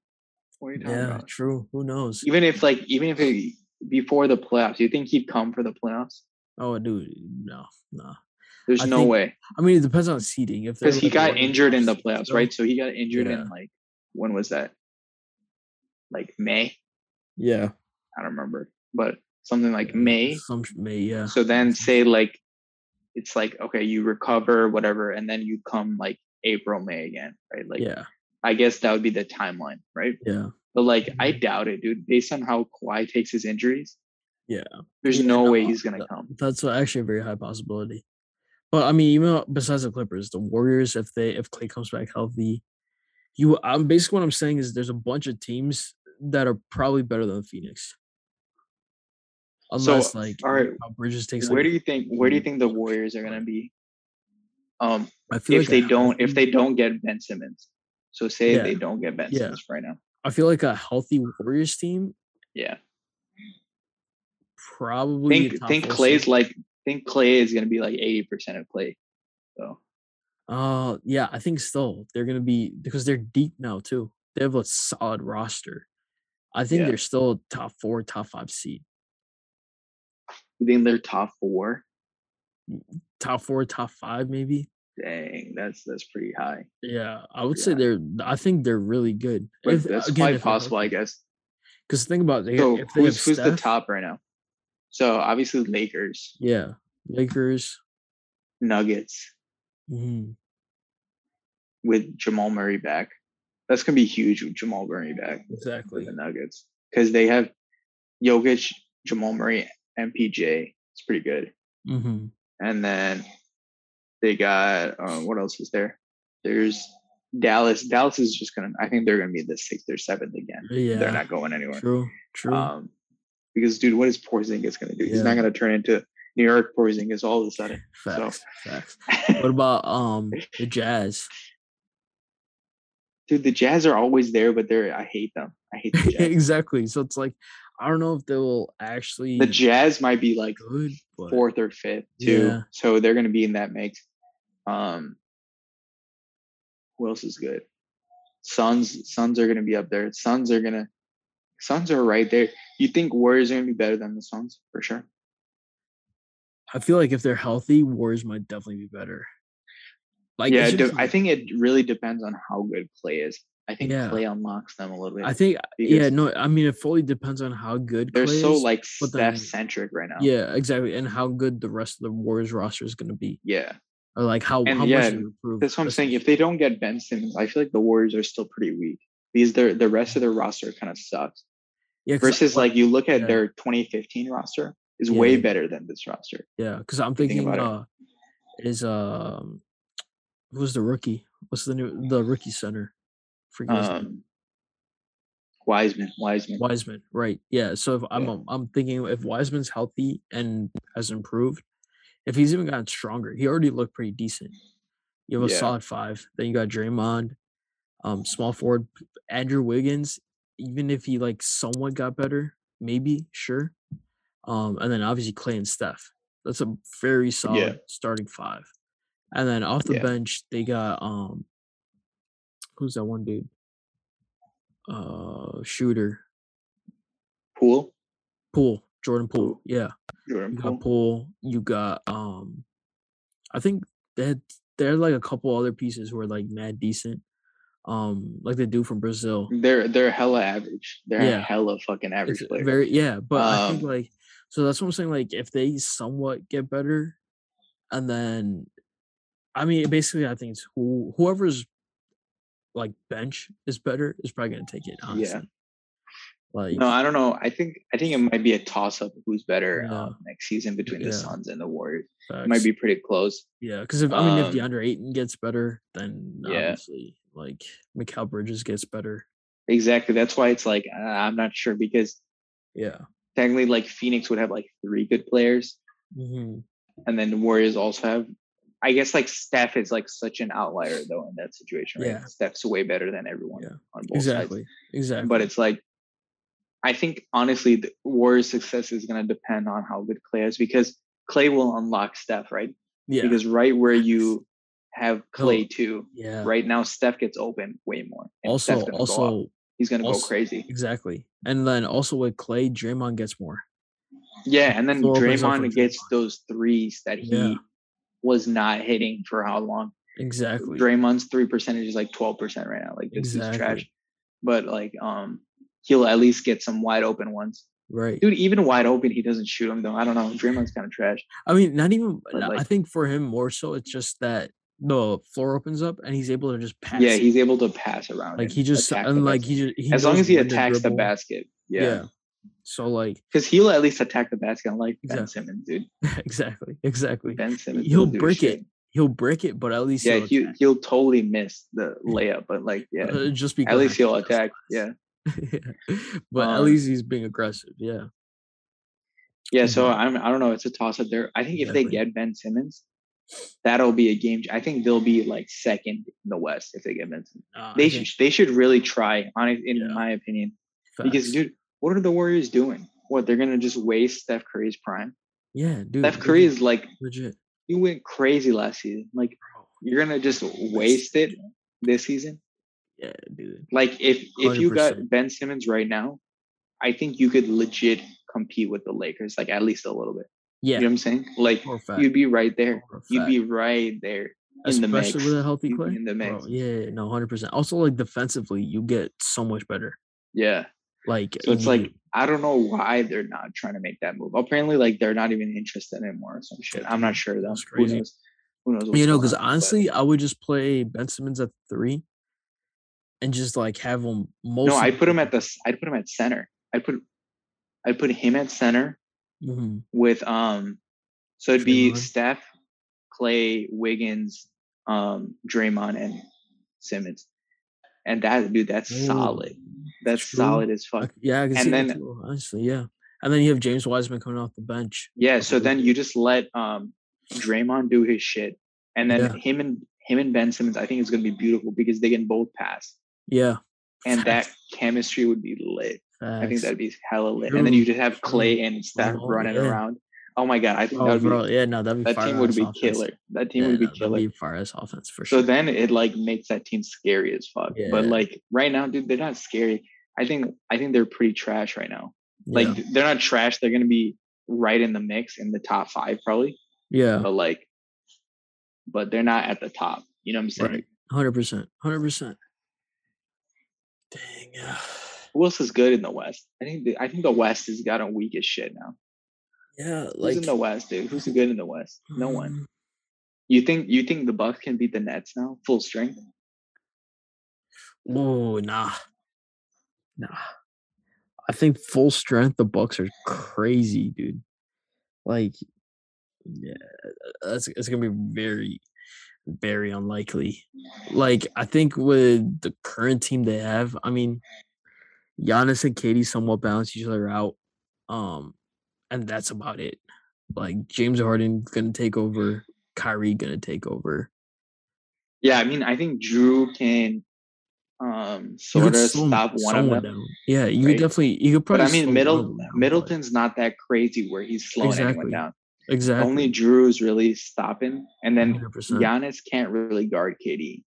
B: What are you talking
A: yeah.
B: about?
A: True. Who knows?
B: Even if like, even if it, before the playoffs, you think he'd come for the playoffs?
A: Oh, dude, no, no.
B: There's
A: I
B: no
A: think
B: way
A: I mean, it depends on seeding. If
B: because he got injured in the playoffs,
A: still,
B: right? So he got injured
A: Yeah.
B: in like when was that? Like May?
A: Yeah,
B: I don't remember, but something like May.
A: Some May. Yeah.
B: So then say like it's like okay, you recover whatever, and then you come like April, May again, right? Like
A: yeah,
B: I guess that would be the timeline, right?
A: yeah,
B: But like I doubt it, dude. Based on how Kawhi takes his injuries,
A: yeah.
B: there's
A: Yeah,
B: no,
A: no,
B: way he's gonna come.
A: That's actually a very high possibility. But I mean, even besides the Clippers, the Warriors, if they if Clay comes back healthy, you I'm basically what I'm saying is there's a bunch of teams that are probably better than Phoenix. Unless like
B: all right,
A: Bridges takes
B: Where
A: like
B: do you think where do you
A: Mm.
B: think the Warriors are gonna be? Um
A: I feel
B: if
A: like
B: they don't if they don't get Ben Simmons. So say
A: Yeah.
B: they don't get Ben
A: Yeah.
B: Simmons right now.
A: I feel like a healthy Warriors team
B: Yeah.
A: probably
B: Think think Clay's
A: seed.
B: like think Clay is gonna be like eighty percent of Clay. So
A: Uh yeah, I think still they're gonna be because they're deep now too. They have a solid roster. I think
B: Yeah.
A: they're still top four, top five seed.
B: you think they're top four?
A: top four, top five, maybe.
B: Dang, that's that's pretty high.
A: Yeah, I would
B: Pretty
A: say
B: high.
A: they're. I think they're really good.
B: But
A: If-
B: that's
A: again,
B: quite possible, I
A: healthy.
B: guess.
A: Because think about
B: So
A: they have
B: who's who's the top right now? So obviously Lakers,
A: Yeah, Lakers.
B: Nuggets
A: mhm,
B: with Jamal Murray back. That's gonna be huge with Jamal Murray back
A: Exactly.
B: the Nuggets because they have Jokic, Jamal Murray, MPJ. It's pretty good.
A: hmm
B: And then they got uh, what else is there? There's Dallas. Dallas is just gonna. I think they're gonna be the sixth or seventh again.
A: Yeah.
B: They're not going anywhere.
A: True. True.
B: Um, because dude, what is Porzingis gonna do? He's not gonna turn into New York Porzingis all of a sudden.
A: facts. Facts. What about um the Jazz?
B: Dude, the Jazz are always there, but they're I hate them. I hate the Jazz.
A: exactly. So it's like I don't know if they will actually
B: the Jazz might be like
A: good, but
B: fourth or fifth too.
A: Yeah.
B: So they're gonna be in that mix. Um who else is good? Suns Suns are gonna be up there. Suns are gonna Suns are right there. You think Warriors are gonna be better than the Suns for sure?
A: I feel like if they're healthy, Warriors might definitely be better. Like
B: yeah, de- I think it really depends on how good Clay is. I think
A: Yeah.
B: Clay unlocks them a little bit.
A: I think yeah, no, I mean it fully depends on how good
B: they're
A: Clay
B: so
A: is,
B: like Steph centric right now.
A: Yeah, exactly. And how good the rest of the Warriors roster is gonna be.
B: Yeah.
A: Or like how,
B: And
A: how
B: yeah,
A: much it improve.
B: That's what I'm saying. If they don't get Ben Simmons, I feel like the Warriors are still pretty weak because they're, the rest of their roster kind of sucks.
A: yeah,
B: Versus like you look at
A: yeah.
B: their 2015 roster is
A: Yeah,
B: way better than this roster.
A: Yeah, because I'm
B: think
A: thinking
B: about it.
A: uh is um who's the rookie? What's the new the rookie center? Forget his name.
B: Um, Wiseman, Wiseman.
A: Wiseman, right? Yeah. So if I'm
B: Yeah.
A: um, I'm thinking if Wiseman's healthy and has improved, if he's even gotten stronger, he already looked pretty decent. You have a
B: Yeah.
A: solid five. Then you got Draymond, um, small forward, Andrew Wiggins. Even if he like somewhat got better, maybe sure. Um, and then obviously Clay and Steph. That's a very solid starting five. And then off the
B: Yeah.
A: bench, they got um, who's that one dude? Uh, shooter.
B: Poole,
A: Poole, Jordan. Poole. Yeah,
B: Jordan
A: you got Poole. You got um, I think they had are like a couple other pieces who are like mad decent. Um, like the dude from Brazil.
B: They're they're hella average. They're
A: Yeah.
B: hella fucking average
A: It's
B: players.
A: very yeah, but I think
B: Um,
A: like so that's what I'm saying. Like if they somewhat get better, and then I mean basically I think it's who whoever's like bench is better is probably gonna take it. Honestly. Like
B: no, I don't know. I think I think it might be a toss up who's better
A: Yeah.
B: um, next season between
A: Yeah.
B: the Suns and the Warriors. It might be pretty close.
A: Yeah, because if I mean if
B: Um,
A: DeAndre Ayton gets better, then
B: Yeah.
A: obviously like Mikal Bridges gets better.
B: Exactly. That's why it's like uh, I'm not sure because
A: Yeah.
B: technically like Phoenix would have like three good players,
A: hmm
B: and then the Warriors also have. I guess like Steph is like such an outlier though in that situation. Right?
A: Yeah.
B: Steph's way better than everyone
A: Yeah.
B: on both
A: Exactly.
B: sides.
A: Exactly.
B: But it's like, I think honestly, the Warriors' success is going to depend on how good Clay is because Clay will unlock Steph, right?
A: yeah.
B: Because right where you have Clay too,
A: yeah.
B: right now Steph gets open way more.
A: Also,
B: gonna go
A: also,
B: he's going to go crazy.
A: exactly. And then also with Clay, Draymond gets more.
B: Yeah, and then
A: Floor opens up for
B: Draymond gets those threes that he
A: Yeah.
B: Was not hitting for how long?
A: Exactly.
B: Draymond's three percentage is like twelve percent right now. Like this is trash. But like, um, he'll at least get some wide open ones.
A: Right.
B: Dude, even wide open, he doesn't shoot them though. I don't know. Draymond's kind of trash.
A: I mean, not even.
B: But,
A: I think for him more so, it's just that the floor opens up and he's able to just pass.
B: yeah,
A: it.
B: he's able to pass around.
A: like he just and like he just he
B: as long as he attacks the
A: dribble.
B: basket.
A: Yeah.
B: Yeah.
A: So like
B: Because he'll at least attack the basket unlike Ben
A: Exactly.
B: Simmons, dude.
A: exactly, exactly.
B: Ben Simmons.
A: He'll
B: do
A: brick
B: shit.
A: it. He'll brick it, but at least
B: Yeah,
A: he'll
B: he he'll totally miss the layup, but like yeah.
A: Uh, just because
B: At least he'll attack.
A: nice.
B: Yeah.
A: but at
B: Um,
A: least he's being aggressive. Yeah.
B: Yeah, so
A: Mhm.
B: I'm I don't know. It's a toss up there. I think if they get Ben Simmons, that'll be a game. I think they'll be like second in the West if they get Ben Simmons.
A: Uh,
B: They should they should really try on it, in
A: Yeah.
B: my opinion. Because dude, what are the Warriors doing? What they're gonna just waste Steph Curry's prime?
A: yeah, dude.
B: Steph Curry is like
A: legit.
B: he went crazy last season. Like you're gonna just waste it this season.
A: Yeah, dude.
B: Like if if you got Ben Simmons right now, I think you could legit compete with the Lakers, like at least a little bit.
A: Yeah,
B: You know what I'm saying? Like
A: for a fact.
B: you'd be right there. You'd be right there in the mix.
A: especially with a healthy Clay.
B: in the
A: Bro,
B: mix.
A: yeah, no, hundred percent. Also, like defensively, you get so much better.
B: Yeah.
A: Like,
B: So it's like I don't know why they're not trying to make that move. Apparently, like they're not even interested anymore or some shit. I'm not sure though.
A: That's
B: Who
A: crazy.
B: knows? Who knows?
A: you know, because
B: on, but-
A: honestly, I would just play Ben Simmons at three, and just like have him. Most
B: no, I put him at the. I'd put him at center. I put. I put him at center
A: hmm
B: with um. So it'd be Steph, Clay, Wiggins, um, Draymond, and Simmons, and that dude, that's solid. That's
A: true.
B: solid as fuck.
A: yeah, I can
B: And
A: see
B: then-
A: that too, honestly, yeah. And then you have James Wiseman coming off the bench.
B: Yeah, so then you just let um Draymond do his shit, and then
A: Yeah.
B: him and him and Ben Simmons, I think it's gonna be beautiful because they can both pass,
A: Yeah,
B: and that chemistry would be lit. I think that'd be hella lit. And then you just have Clay and Steph
A: Oh,
B: running
A: yeah.
B: around. Oh my god, I think that
A: Oh,
B: would be
A: bro, yeah, no, that'd be
B: that team would be
A: offense.
B: killer. That team
A: Yeah,
B: would be
A: no,
B: killer.
A: be fire ass offense for sure.
B: So then it like makes that team scary as fuck. But like right now, dude, they're not scary. I think I think they're pretty trash right now. Like
A: yeah,
B: they're not trash. They're gonna be right in the mix in the top five probably.
A: yeah,
B: But like, but they're not at the top. You know what I'm saying?
A: right, hundred percent, hundred percent. Dang,
B: Who else is good in the West? I think the, I think the West has gotten weak as shit now.
A: yeah,
B: Who's
A: like
B: in the West, dude? Who's good in the West? No one.
A: mm,
B: You think you think the Bucks can beat the Nets now, full strength?
A: Whoa, nah, nah. I think full strength. The Bucks are crazy, dude. Like, yeah, that's it's gonna be very, very unlikely. Like, I think with the current team they have, I mean, Giannis and KD somewhat balance each other out, um, and that's about it. Like James Harden gonna take over, Kyrie gonna take over.
B: Yeah, I mean, I think Jrue can um sort of stop one of
A: 'em
B: them.
A: down. Yeah, you
B: right?
A: could definitely you could probably. But.
B: I mean,
A: slow one of
B: Middle
A: them down, but-
B: Middleton's not that crazy where he's slowing anyone
A: Exactly.
B: down.
A: exactly
B: Only Jrue's really stopping, and then
A: 100%.
B: Giannis can't really guard KD.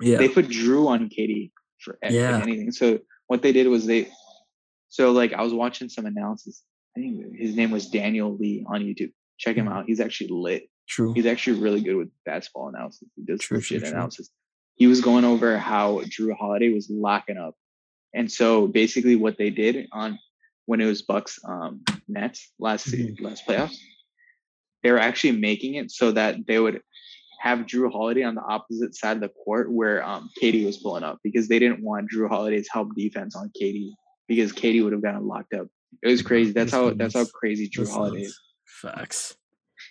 A: Yeah,
B: They put Jrue on KD for
A: Yeah.
B: anything. So what they did was they, so like I was watching some analysis. I think his name was Daniel Lee on YouTube. Check him
A: Mhm.
B: out. He's actually lit.
A: true.
B: He's actually really good with basketball analysis. He does
A: True, true, true.
B: analysis. He was going over how Jrue Holiday was locking up. And so basically what they did on when it was Bucks um Nets last
A: Mhm.
B: last playoffs, they were actually making it so that they would have Jrue Holiday on the opposite side of the court where um KD was pulling up because they didn't want Jrue Holiday's help defense on KD because KD would have gotten locked up. It was crazy. That's how that's how crazy
A: Jrue
B: Holiday is
A: Facts.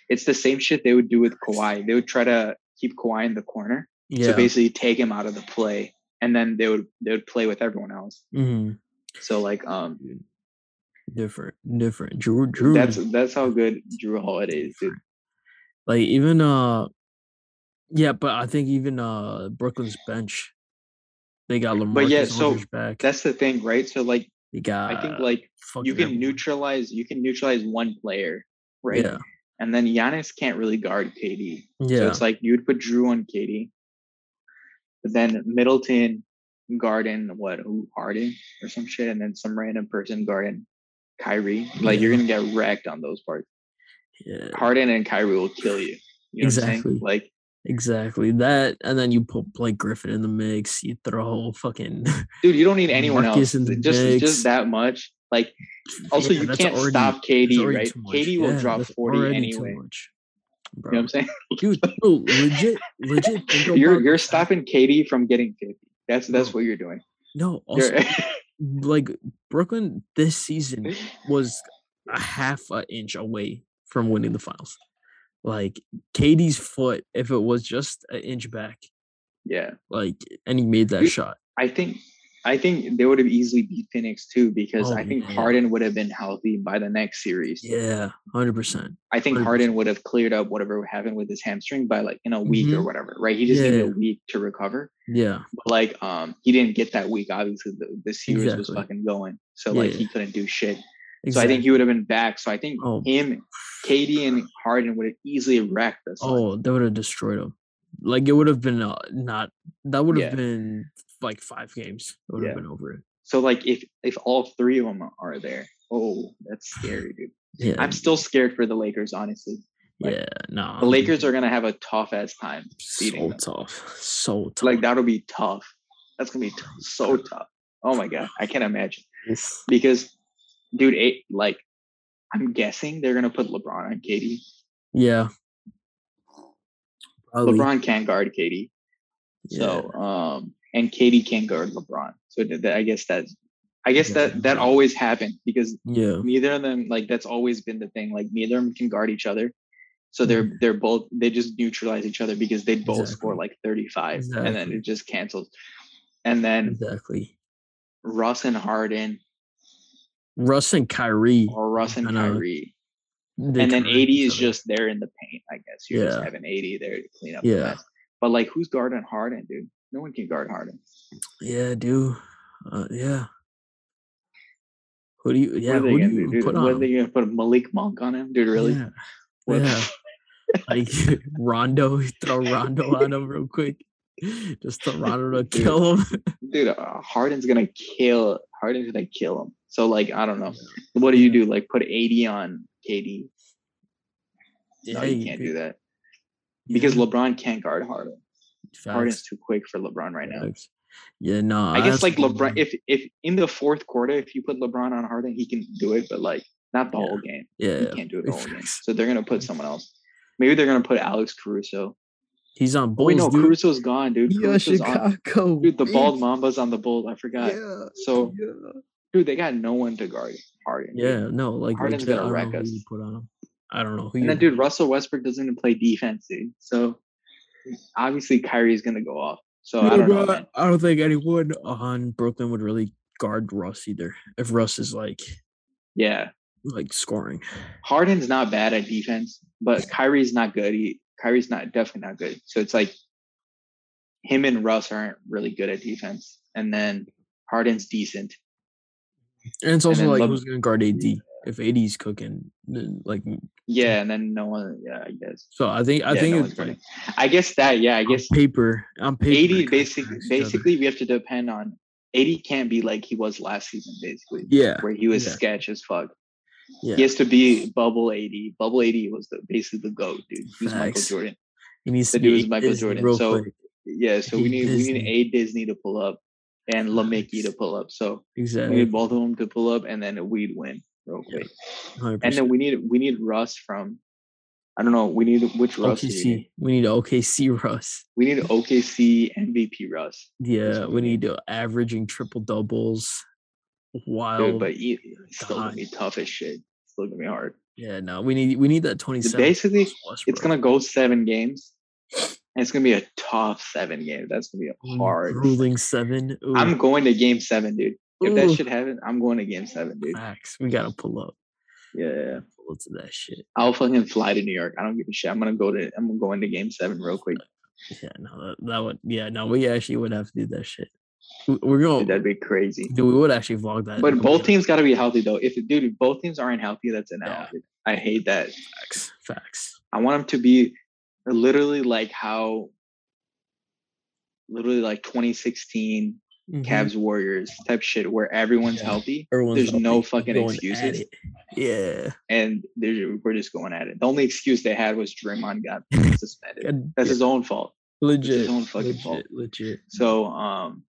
B: it's the same shit they would do with Kawhi. They would try to keep Kawhi in the corner.
A: Yeah.
B: So basically take him out of the play. And then they would they would play with everyone else.
A: hmm
B: So like um
A: Different, different. Jrue, Jrue.
B: that's that's how good Jrue Holiday is, dude.
A: Like even uh, yeah, but I think even uh Brooklyn's bench, they got LaMarcus
B: But yeah, so
A: back.
B: That's the thing, right? So like
A: they got.
B: I think like you can
A: everyone.
B: neutralize you can neutralize one player, right?
A: Yeah,
B: And then Giannis can't really guard KD. So
A: yeah,
B: it's like you would put Jrue on KD. But then Middleton Garden, what who Harden or some shit, and then some random person guarding Kyrie. Like you're gonna get wrecked on those parts.
A: yeah.
B: Harden and Kyrie will kill you. You know
A: Exactly.
B: Like
A: Exactly that, and then you put Blake Griffin in the mix. You throw fucking.
B: dude, you don't need anyone
A: Marcus
B: else.
A: in the
B: Just
A: mix.
B: just that much. Like also
A: Yeah,
B: you can't
A: already-
B: stop KD, right? KD will
A: Yeah,
B: drop 40
A: already too
B: anyway.
A: Much,
B: You know what I'm saying?
A: Dude, legit, legit.
B: You're
A: about
B: you're stopping KD from getting 50. That's that's
A: Bro,
B: what you're doing.
A: No, also like Brooklyn this season was a half an inch away from winning the finals. Like KD's foot, if it was just an inch back,
B: yeah.
A: like, and he made that shot.
B: I think I think they would have easily beat Phoenix too because
A: Oh,
B: I think
A: yeah.
B: Harden would have been healthy by the next series.
A: Yeah, hundred percent.
B: I think
A: 100%.
B: Harden would have cleared up whatever happened with his hamstring by like in a week or
A: Mhm.
B: whatever, right? He just needed a week to recover.
A: Yeah,
B: But like um he didn't get that week obviously the, the series was fucking going. So like
A: Yeah.
B: he couldn't do shit.
A: exactly.
B: So I think he would have been back. So I think
A: Oh.
B: him, KD and Harden would have easily wrecked us.
A: Oh, they would have destroyed him. Like it would have been uh, not. That would have
B: Yeah.
A: been like five games. It would have
B: Yeah.
A: been over it.
B: So like if if all three of them are there, oh, that's scary, dude.
A: Yeah,
B: I'm still scared for the Lakers, honestly. like,
A: yeah, no.
B: The Lakers are gonna have a tough ass time beating
A: so
B: them.
A: tough, so tough.
B: Like that'll be tough. That's gonna be t- so tough. Oh my god, I can't imagine because, dude, it, like I'm guessing they're gonna put LeBron on KD.
A: yeah. Probably.
B: LeBron can't guard KD,
A: yeah.
B: so um, and KD can't guard LeBron. So I guess that's, I guess that that always happened because
A: yeah,
B: neither of them like that's always been the thing. Like neither of them can guard each other. So they're mm. they're both they just neutralize each other because they both score like 35 and then it just cancels. And then
A: exactly.
B: Russ and Harden
A: Russ and Kyrie.
B: or Russ and Kyrie. and then
A: AD
B: is just there in the paint, I guess. You're just having AD there to clean up
A: Yeah.
B: the mess. But like who's guarding Harden, dude? No one can guard Harden.
A: Yeah, dude. Uh, yeah. Who do you? Yeah,
B: what are they
A: who do you
B: do,
A: put on?
B: are they gonna put Malik Monk on him? Dude, really?
A: Yeah.
B: What-
A: yeah. like Rondo, throw Rondo on him real quick. Just throw Rondo to
B: Dude.
A: kill him.
B: Dude, uh, Harden's gonna kill Harden's gonna kill him. So like I don't know. What do you do? Like put AD on KD? No, you can't do that. Because
A: yeah,
B: LeBron can't guard Harden. Harden's
A: facts,
B: too quick for LeBron right now.
A: facts. Yeah, no.
B: I guess like. LeBron, if if in the fourth quarter, if you put LeBron on Harden, he can do it, but like not the
A: Yeah.
B: whole game.
A: yeah,
B: He can't do it the whole game. So they're gonna put someone else. Maybe they're gonna put Alex Caruso.
A: He's on
B: Oh,
A: Bulls,
B: wait, no,
A: dude.
B: Caruso's gone, dude.
A: Yeah,
B: Caruso's on.
A: Chicago.
B: Dude, the bald. Mamba's on the Bulls. I forgot.
A: Yeah.
B: So,
A: yeah.
B: dude, they got no one to guard Harden.
A: Yeah, no, like
B: Harden's
A: legit,
B: gonna wreck
A: don't know who
B: us.
A: put on him. I don't know who
B: And then, dude, Russell Westbrook doesn't even play defense, dude. So obviously Kyrie is gonna go off. So I don't know, man.
A: I don't think anyone on Brooklyn would really guard Russ either. If Russ is like
B: Yeah,
A: like scoring.
B: Harden's not bad at defense, but Kyrie's not good. He Kyrie's not definitely not good. So it's like him and Russ aren't really good at defense, and then Harden's decent.
A: And it's also
B: then
A: like
B: Leb-
A: who's gonna guard AD if AD's cooking? Like
B: Yeah, and then no one. Yeah, I guess.
A: so, I think I
B: Yeah,
A: think
B: no
A: it's like.
B: I guess that. Yeah, I guess
A: paper on paper. AD.
B: Basically,
A: other.
B: basically, we have to depend on AD. Can't be like he was last season, basically,
A: Yeah,
B: where he was
A: yeah.
B: sketch as fuck.
A: yeah.
B: He has to be bubble AD. Bubble AD was the basically the goat, dude. He was Michael Jordan.
A: He needs
B: the
A: to
B: dude
A: be
B: is Michael
A: Disney
B: Jordan, so
A: quick.
B: Yeah, so we need we need
A: Disney.
B: a Disney to pull up and LaMickey to pull up. So
A: exactly.
B: we need both of them to pull up, and then we'd win real quick.
A: 100%.
B: And then we need we need Russ from. I don't know. We need which Russ? we need?
A: OKC. We need OKC Russ.
B: We need OKC MVP Russ.
A: Yeah, we need to averaging triple doubles. Wild.
B: Dude, but it's still gonna be tough as shit. It's still gonna be hard.
A: yeah, no, we need we need that twenty seven.
B: basically, it's gonna go seven games, and it's gonna be a tough seven game. That's gonna be a hard.
A: grueling seven. Ooh,
B: I'm going to game seven, dude. If that shit happens, I'm going to game seven, dude.
A: facts. We gotta pull up.
B: Yeah.
A: Pull up to that shit.
B: I'll fucking fly to New York. I don't give a shit. I'm gonna go to. I'm gonna go into game seven real quick.
A: Yeah, no, that, that would yeah, no, we actually would have to do that shit. We- We're going
B: Dude, that'd be crazy.
A: dude, we would actually vlog that.
B: But both teams got to be healthy though. If dude, if both teams aren't healthy, that's an
A: Yeah.
B: L. I hate that.
A: facts. Facts.
B: I want them to be literally like how, literally like 2016
A: Mhm.
B: Cavs Warriors type shit, where everyone's
A: Yeah.
B: healthy
A: Everyone's
B: there's no fucking
A: going
B: excuses.
A: Yeah.
B: and we're just going at it. The only excuse they had was Draymond got suspended.
A: God,
B: That's
A: yeah,
B: his own fault.
A: legit.
B: his own fucking
A: legit,
B: fault.
A: legit.
B: So um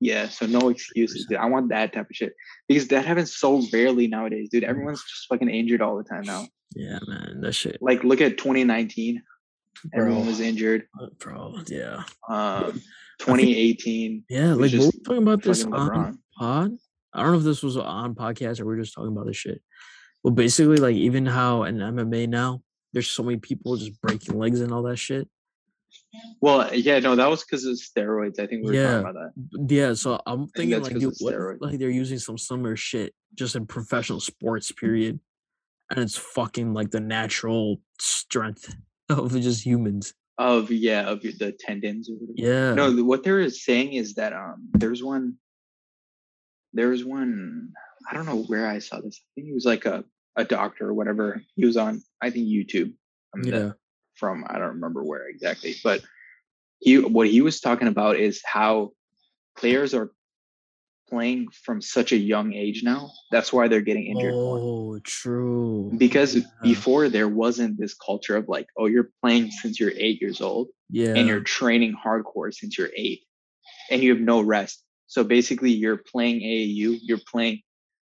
B: yeah, so no excuses. Dude. I want that type of shit. Because that happens so rarely nowadays, dude. Everyone's just fucking injured all the time now.
A: Yeah, man. That shit.
B: Like look at 2019. Everyone
A: Bro.
B: was injured.
A: Bro, yeah.
B: Um 2018.
A: Yeah, like we're talking about this on pod. I don't know if this was on podcast or we are just talking about this shit. Well, basically, like even how in MMA now, there's so many people just breaking legs and all that shit.
B: Well, yeah, no, that was because of steroids. I think we were
A: Yeah.
B: talking about that.
A: Yeah, so I'm thinking like, dude, what like they're using some similar shit just in professional sports, period, and it's fucking like the natural strength of just humans.
B: Of yeah, of the tendons or whatever.
A: Yeah,
B: No, what they're saying is that um there's one there was one I don't know where I saw this. I think he was like a, a doctor or whatever. He was on I think YouTube.
A: yeah,
B: From I don't remember where exactly, but he what he was talking about is how players are playing from such a young age now. That's why they're getting injured more.
A: Oh, true.
B: Because
A: Yeah.
B: before there wasn't this culture of like, oh, you're playing since you're eight years old
A: Yeah.
B: and you're training hardcore since you're eight and you have no rest. So basically you're playing AAU, you're playing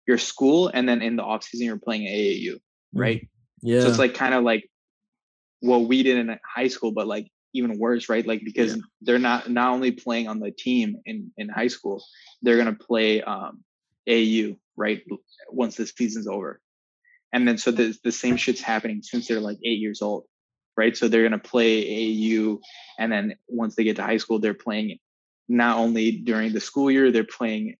B: your school, and then in the off season you're playing AAU, right?
A: Yeah.
B: So it's like kind of like what we did in high school, but like even worse, right? Like because they're not not only playing on the team in in high school, they're gonna play um AU right once the season's over, and then so the the same shit's happening since they're like eight years old, right? So they're gonna play AU, and then once they get to high school, they're playing not only during the school year, they're playing.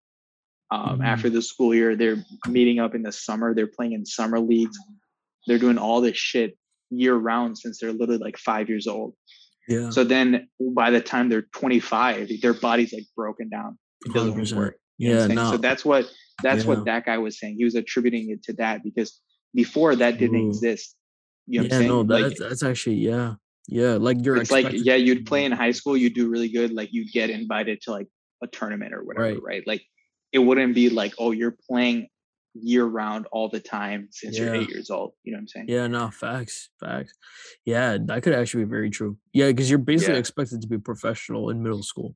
B: Um,
A: Mhm.
B: After the school year, they're meeting up in the summer. They're playing in summer leagues. They're doing all this shit year round since they're literally like five years old.
A: Yeah.
B: So then by the time they're 25, their body's like broken down. It doesn't
A: 100%.
B: work.
A: Yeah. No.
B: So that's what that's
A: Yeah.
B: what that guy was saying. He was attributing it to that because before that didn't
A: True.
B: exist. You know
A: yeah. No.
B: like
A: That's that's actually yeah. Yeah. Like you're
B: it's like yeah, you'd play in high school, you do really good, like you get invited to like a tournament or whatever,
A: Right.
B: right? Like it wouldn't be like, oh, you're playing year round all the time since you're eight years old. You know what I'm saying?
A: Yeah, no, facts, facts. Yeah, that could actually be very true. Yeah, because you're basically
B: Yeah.
A: expected to be professional in middle school.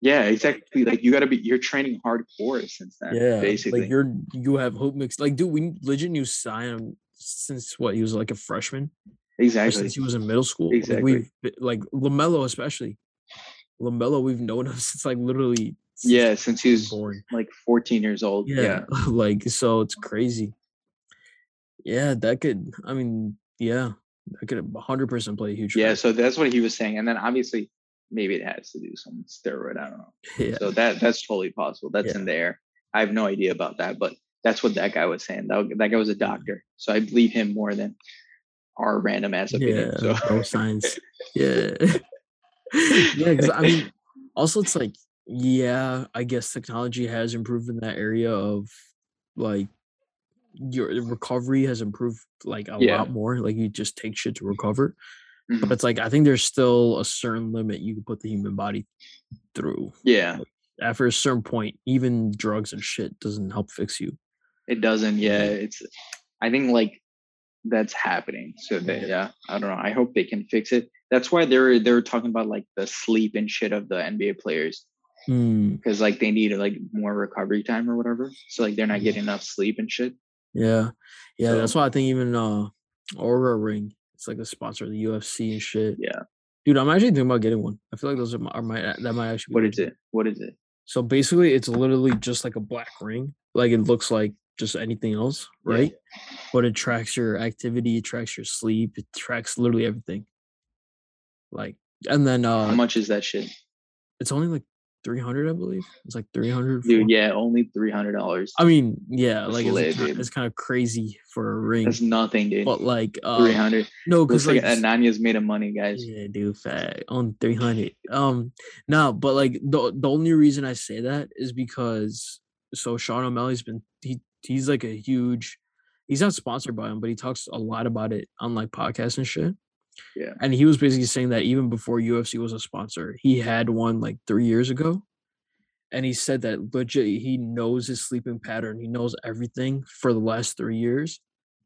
B: Yeah, exactly. Like you got to be, you're training hardcore since then.
A: Yeah,
B: basically.
A: like you're you have hope mixed. Like, dude, we legit knew Zion since what he was like a freshman,
B: exactly.
A: since he was in middle school. Like,
B: Exactly.
A: we've like LaMelo especially. LaMelo, we've known him since like literally.
B: Yeah, since he
A: was born.
B: like 14 years old.
A: Yeah,
B: Yeah.
A: like so it's crazy. Yeah, that could. I mean, yeah, that could 100 percent play a huge.
B: Yeah.
A: factor.
B: So that's what he was saying. And then obviously, maybe it has to do some steroid. I don't know.
A: yeah,
B: So that that's totally possible. That's
A: Yeah.
B: in there. I have no idea about that, but that's what that guy was saying. That, that guy was a doctor. So I believe him more than our random ass opinion.
A: Yeah,
B: So
A: bro science. Yeah. yeah, because I mean, also it's like, yeah, I guess technology has improved in that area of like your eh, recovery has improved like a
B: Yeah.
A: lot more. Like you just take shit to mm-hmm. recover.
B: Mhm.
A: But mm-hmm. it's like I think there's still a certain limit you can put the human body through.
B: yeah,
A: After a certain point, even drugs and shit doesn't help fix you.
B: it doesn't. Yeah. Mm-hmm. It's, I think like that's happening. So that, yeah, I don't know. I hope they can fix it. That's why they're, they're talking about like the sleep and shit of the NBA players.
A: Hmm.
B: because like they need like more recovery time or whatever. So like they're not getting enough sleep and shit.
A: Yeah. Yeah, that's why I think even uh Oura Ring, it's like a sponsor of the UFC and shit.
B: Yeah.
A: Dude, I'm actually thinking about getting one. I feel like those are my, are my that might actually be
B: What is it? What is it?
A: So basically it's literally just like a black ring. Like it looks like just anything else,
B: Yeah.
A: right? But it tracks your activity, it tracks your sleep, it tracks literally everything. Like and then uh
B: How much is that shit,
A: it's only like 300 I believe. It's like 300
B: dude? Yeah, only three hundred dollars.
A: I mean, yeah,
B: That's
A: like it's,
B: lit,
A: ki-
B: dude.
A: it's kind of crazy for a ring.
B: That's nothing, dude.
A: but like uh,
B: Three hundred.
A: no, because
B: like
A: like
B: Ananya's made of money, guys.
A: Yeah, dude, fat on three hundred. Um, no, but like the the only reason I say that is because so Sean O'Malley's been he he's like a huge. He's not sponsored by him, but he talks a lot about it on like podcasts and shit.
B: Yeah.
A: And he was basically saying that even before UFC was a sponsor, he had one like three years ago. And he said that legit, he knows his sleeping pattern. He knows everything for the last three years.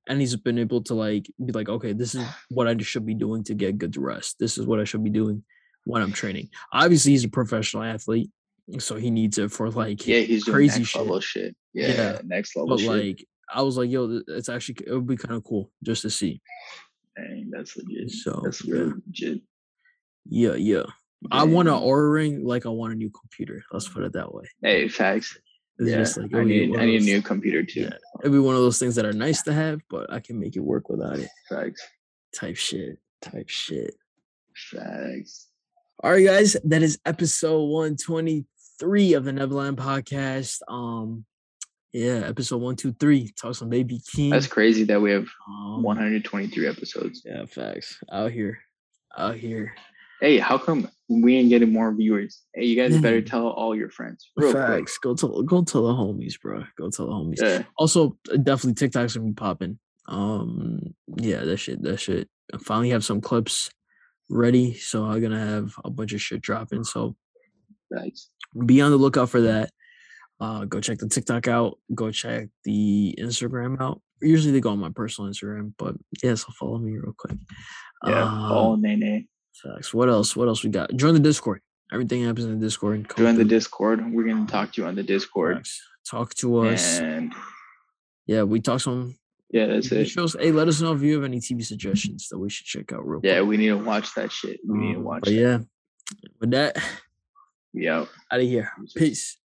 A: And he's been able to like be like, okay, this is what I should be doing to get good rest. This is what I should be doing when I'm training. Obviously, he's a professional athlete, so he needs it for like
B: Yeah, he's
A: crazy
B: next
A: shit.
B: level shit. Yeah,
A: Yeah,
B: next level
A: But
B: shit.
A: like, I was like, yo, it's actually it would be kind of cool just to see.
B: Dang, that's legit.
A: So,
B: that's
A: yeah.
B: really legit.
A: Yeah, yeah. I want an
B: Dang.
A: Oura ring like I want a new computer. Let's put it that way.
B: Hey, facts.
A: It's
B: yeah,
A: just like
B: I need I need a new computer too.
A: Yeah, it'll be one of those things that are nice to have, but I can make it work without it.
B: Facts.
A: Type shit. Type shit.
B: Facts.
A: All right, guys, that is episode 123 of the Nevaland podcast. Um, yeah, episode 123. Talk some Baby Keem.
B: That's crazy that we have
A: um,
B: 123 episodes.
A: Yeah, facts. Out here. Out here.
B: Hey, how come we ain't getting more viewers? Hey, you guys better tell all your friends. Real quick.
A: facts. Go tell go tell the homies, bro. Go tell the homies.
B: Yeah.
A: Also, definitely TikTok's gonna be popping. Um, yeah, that shit, that shit. I finally have some clips ready, so I'm gonna have a bunch of shit dropping. So
B: Facts.
A: be on the lookout for that. Uh, go check the TikTok out. Go check the Instagram out. Usually they go on my personal Instagram, but yeah, so follow me real quick.
B: Yeah, follow
A: Um,
B: Nene.
A: facts. What else? What else we got? Join the Discord. Everything happens in the Discord. Come
B: Join the. Discord. We're gonna talk to you on the Discord.
A: Facts. Talk to us.
B: And
A: Yeah, we talk some
B: yeah, that's it.
A: shows. Hey, let us know if you have any TV suggestions that we should check out real
B: Yeah,
A: quick.
B: we need to watch that shit. We need to
A: Um,
B: watch
A: But
B: that.
A: yeah, with that,
B: We out.
A: out of here. Peace.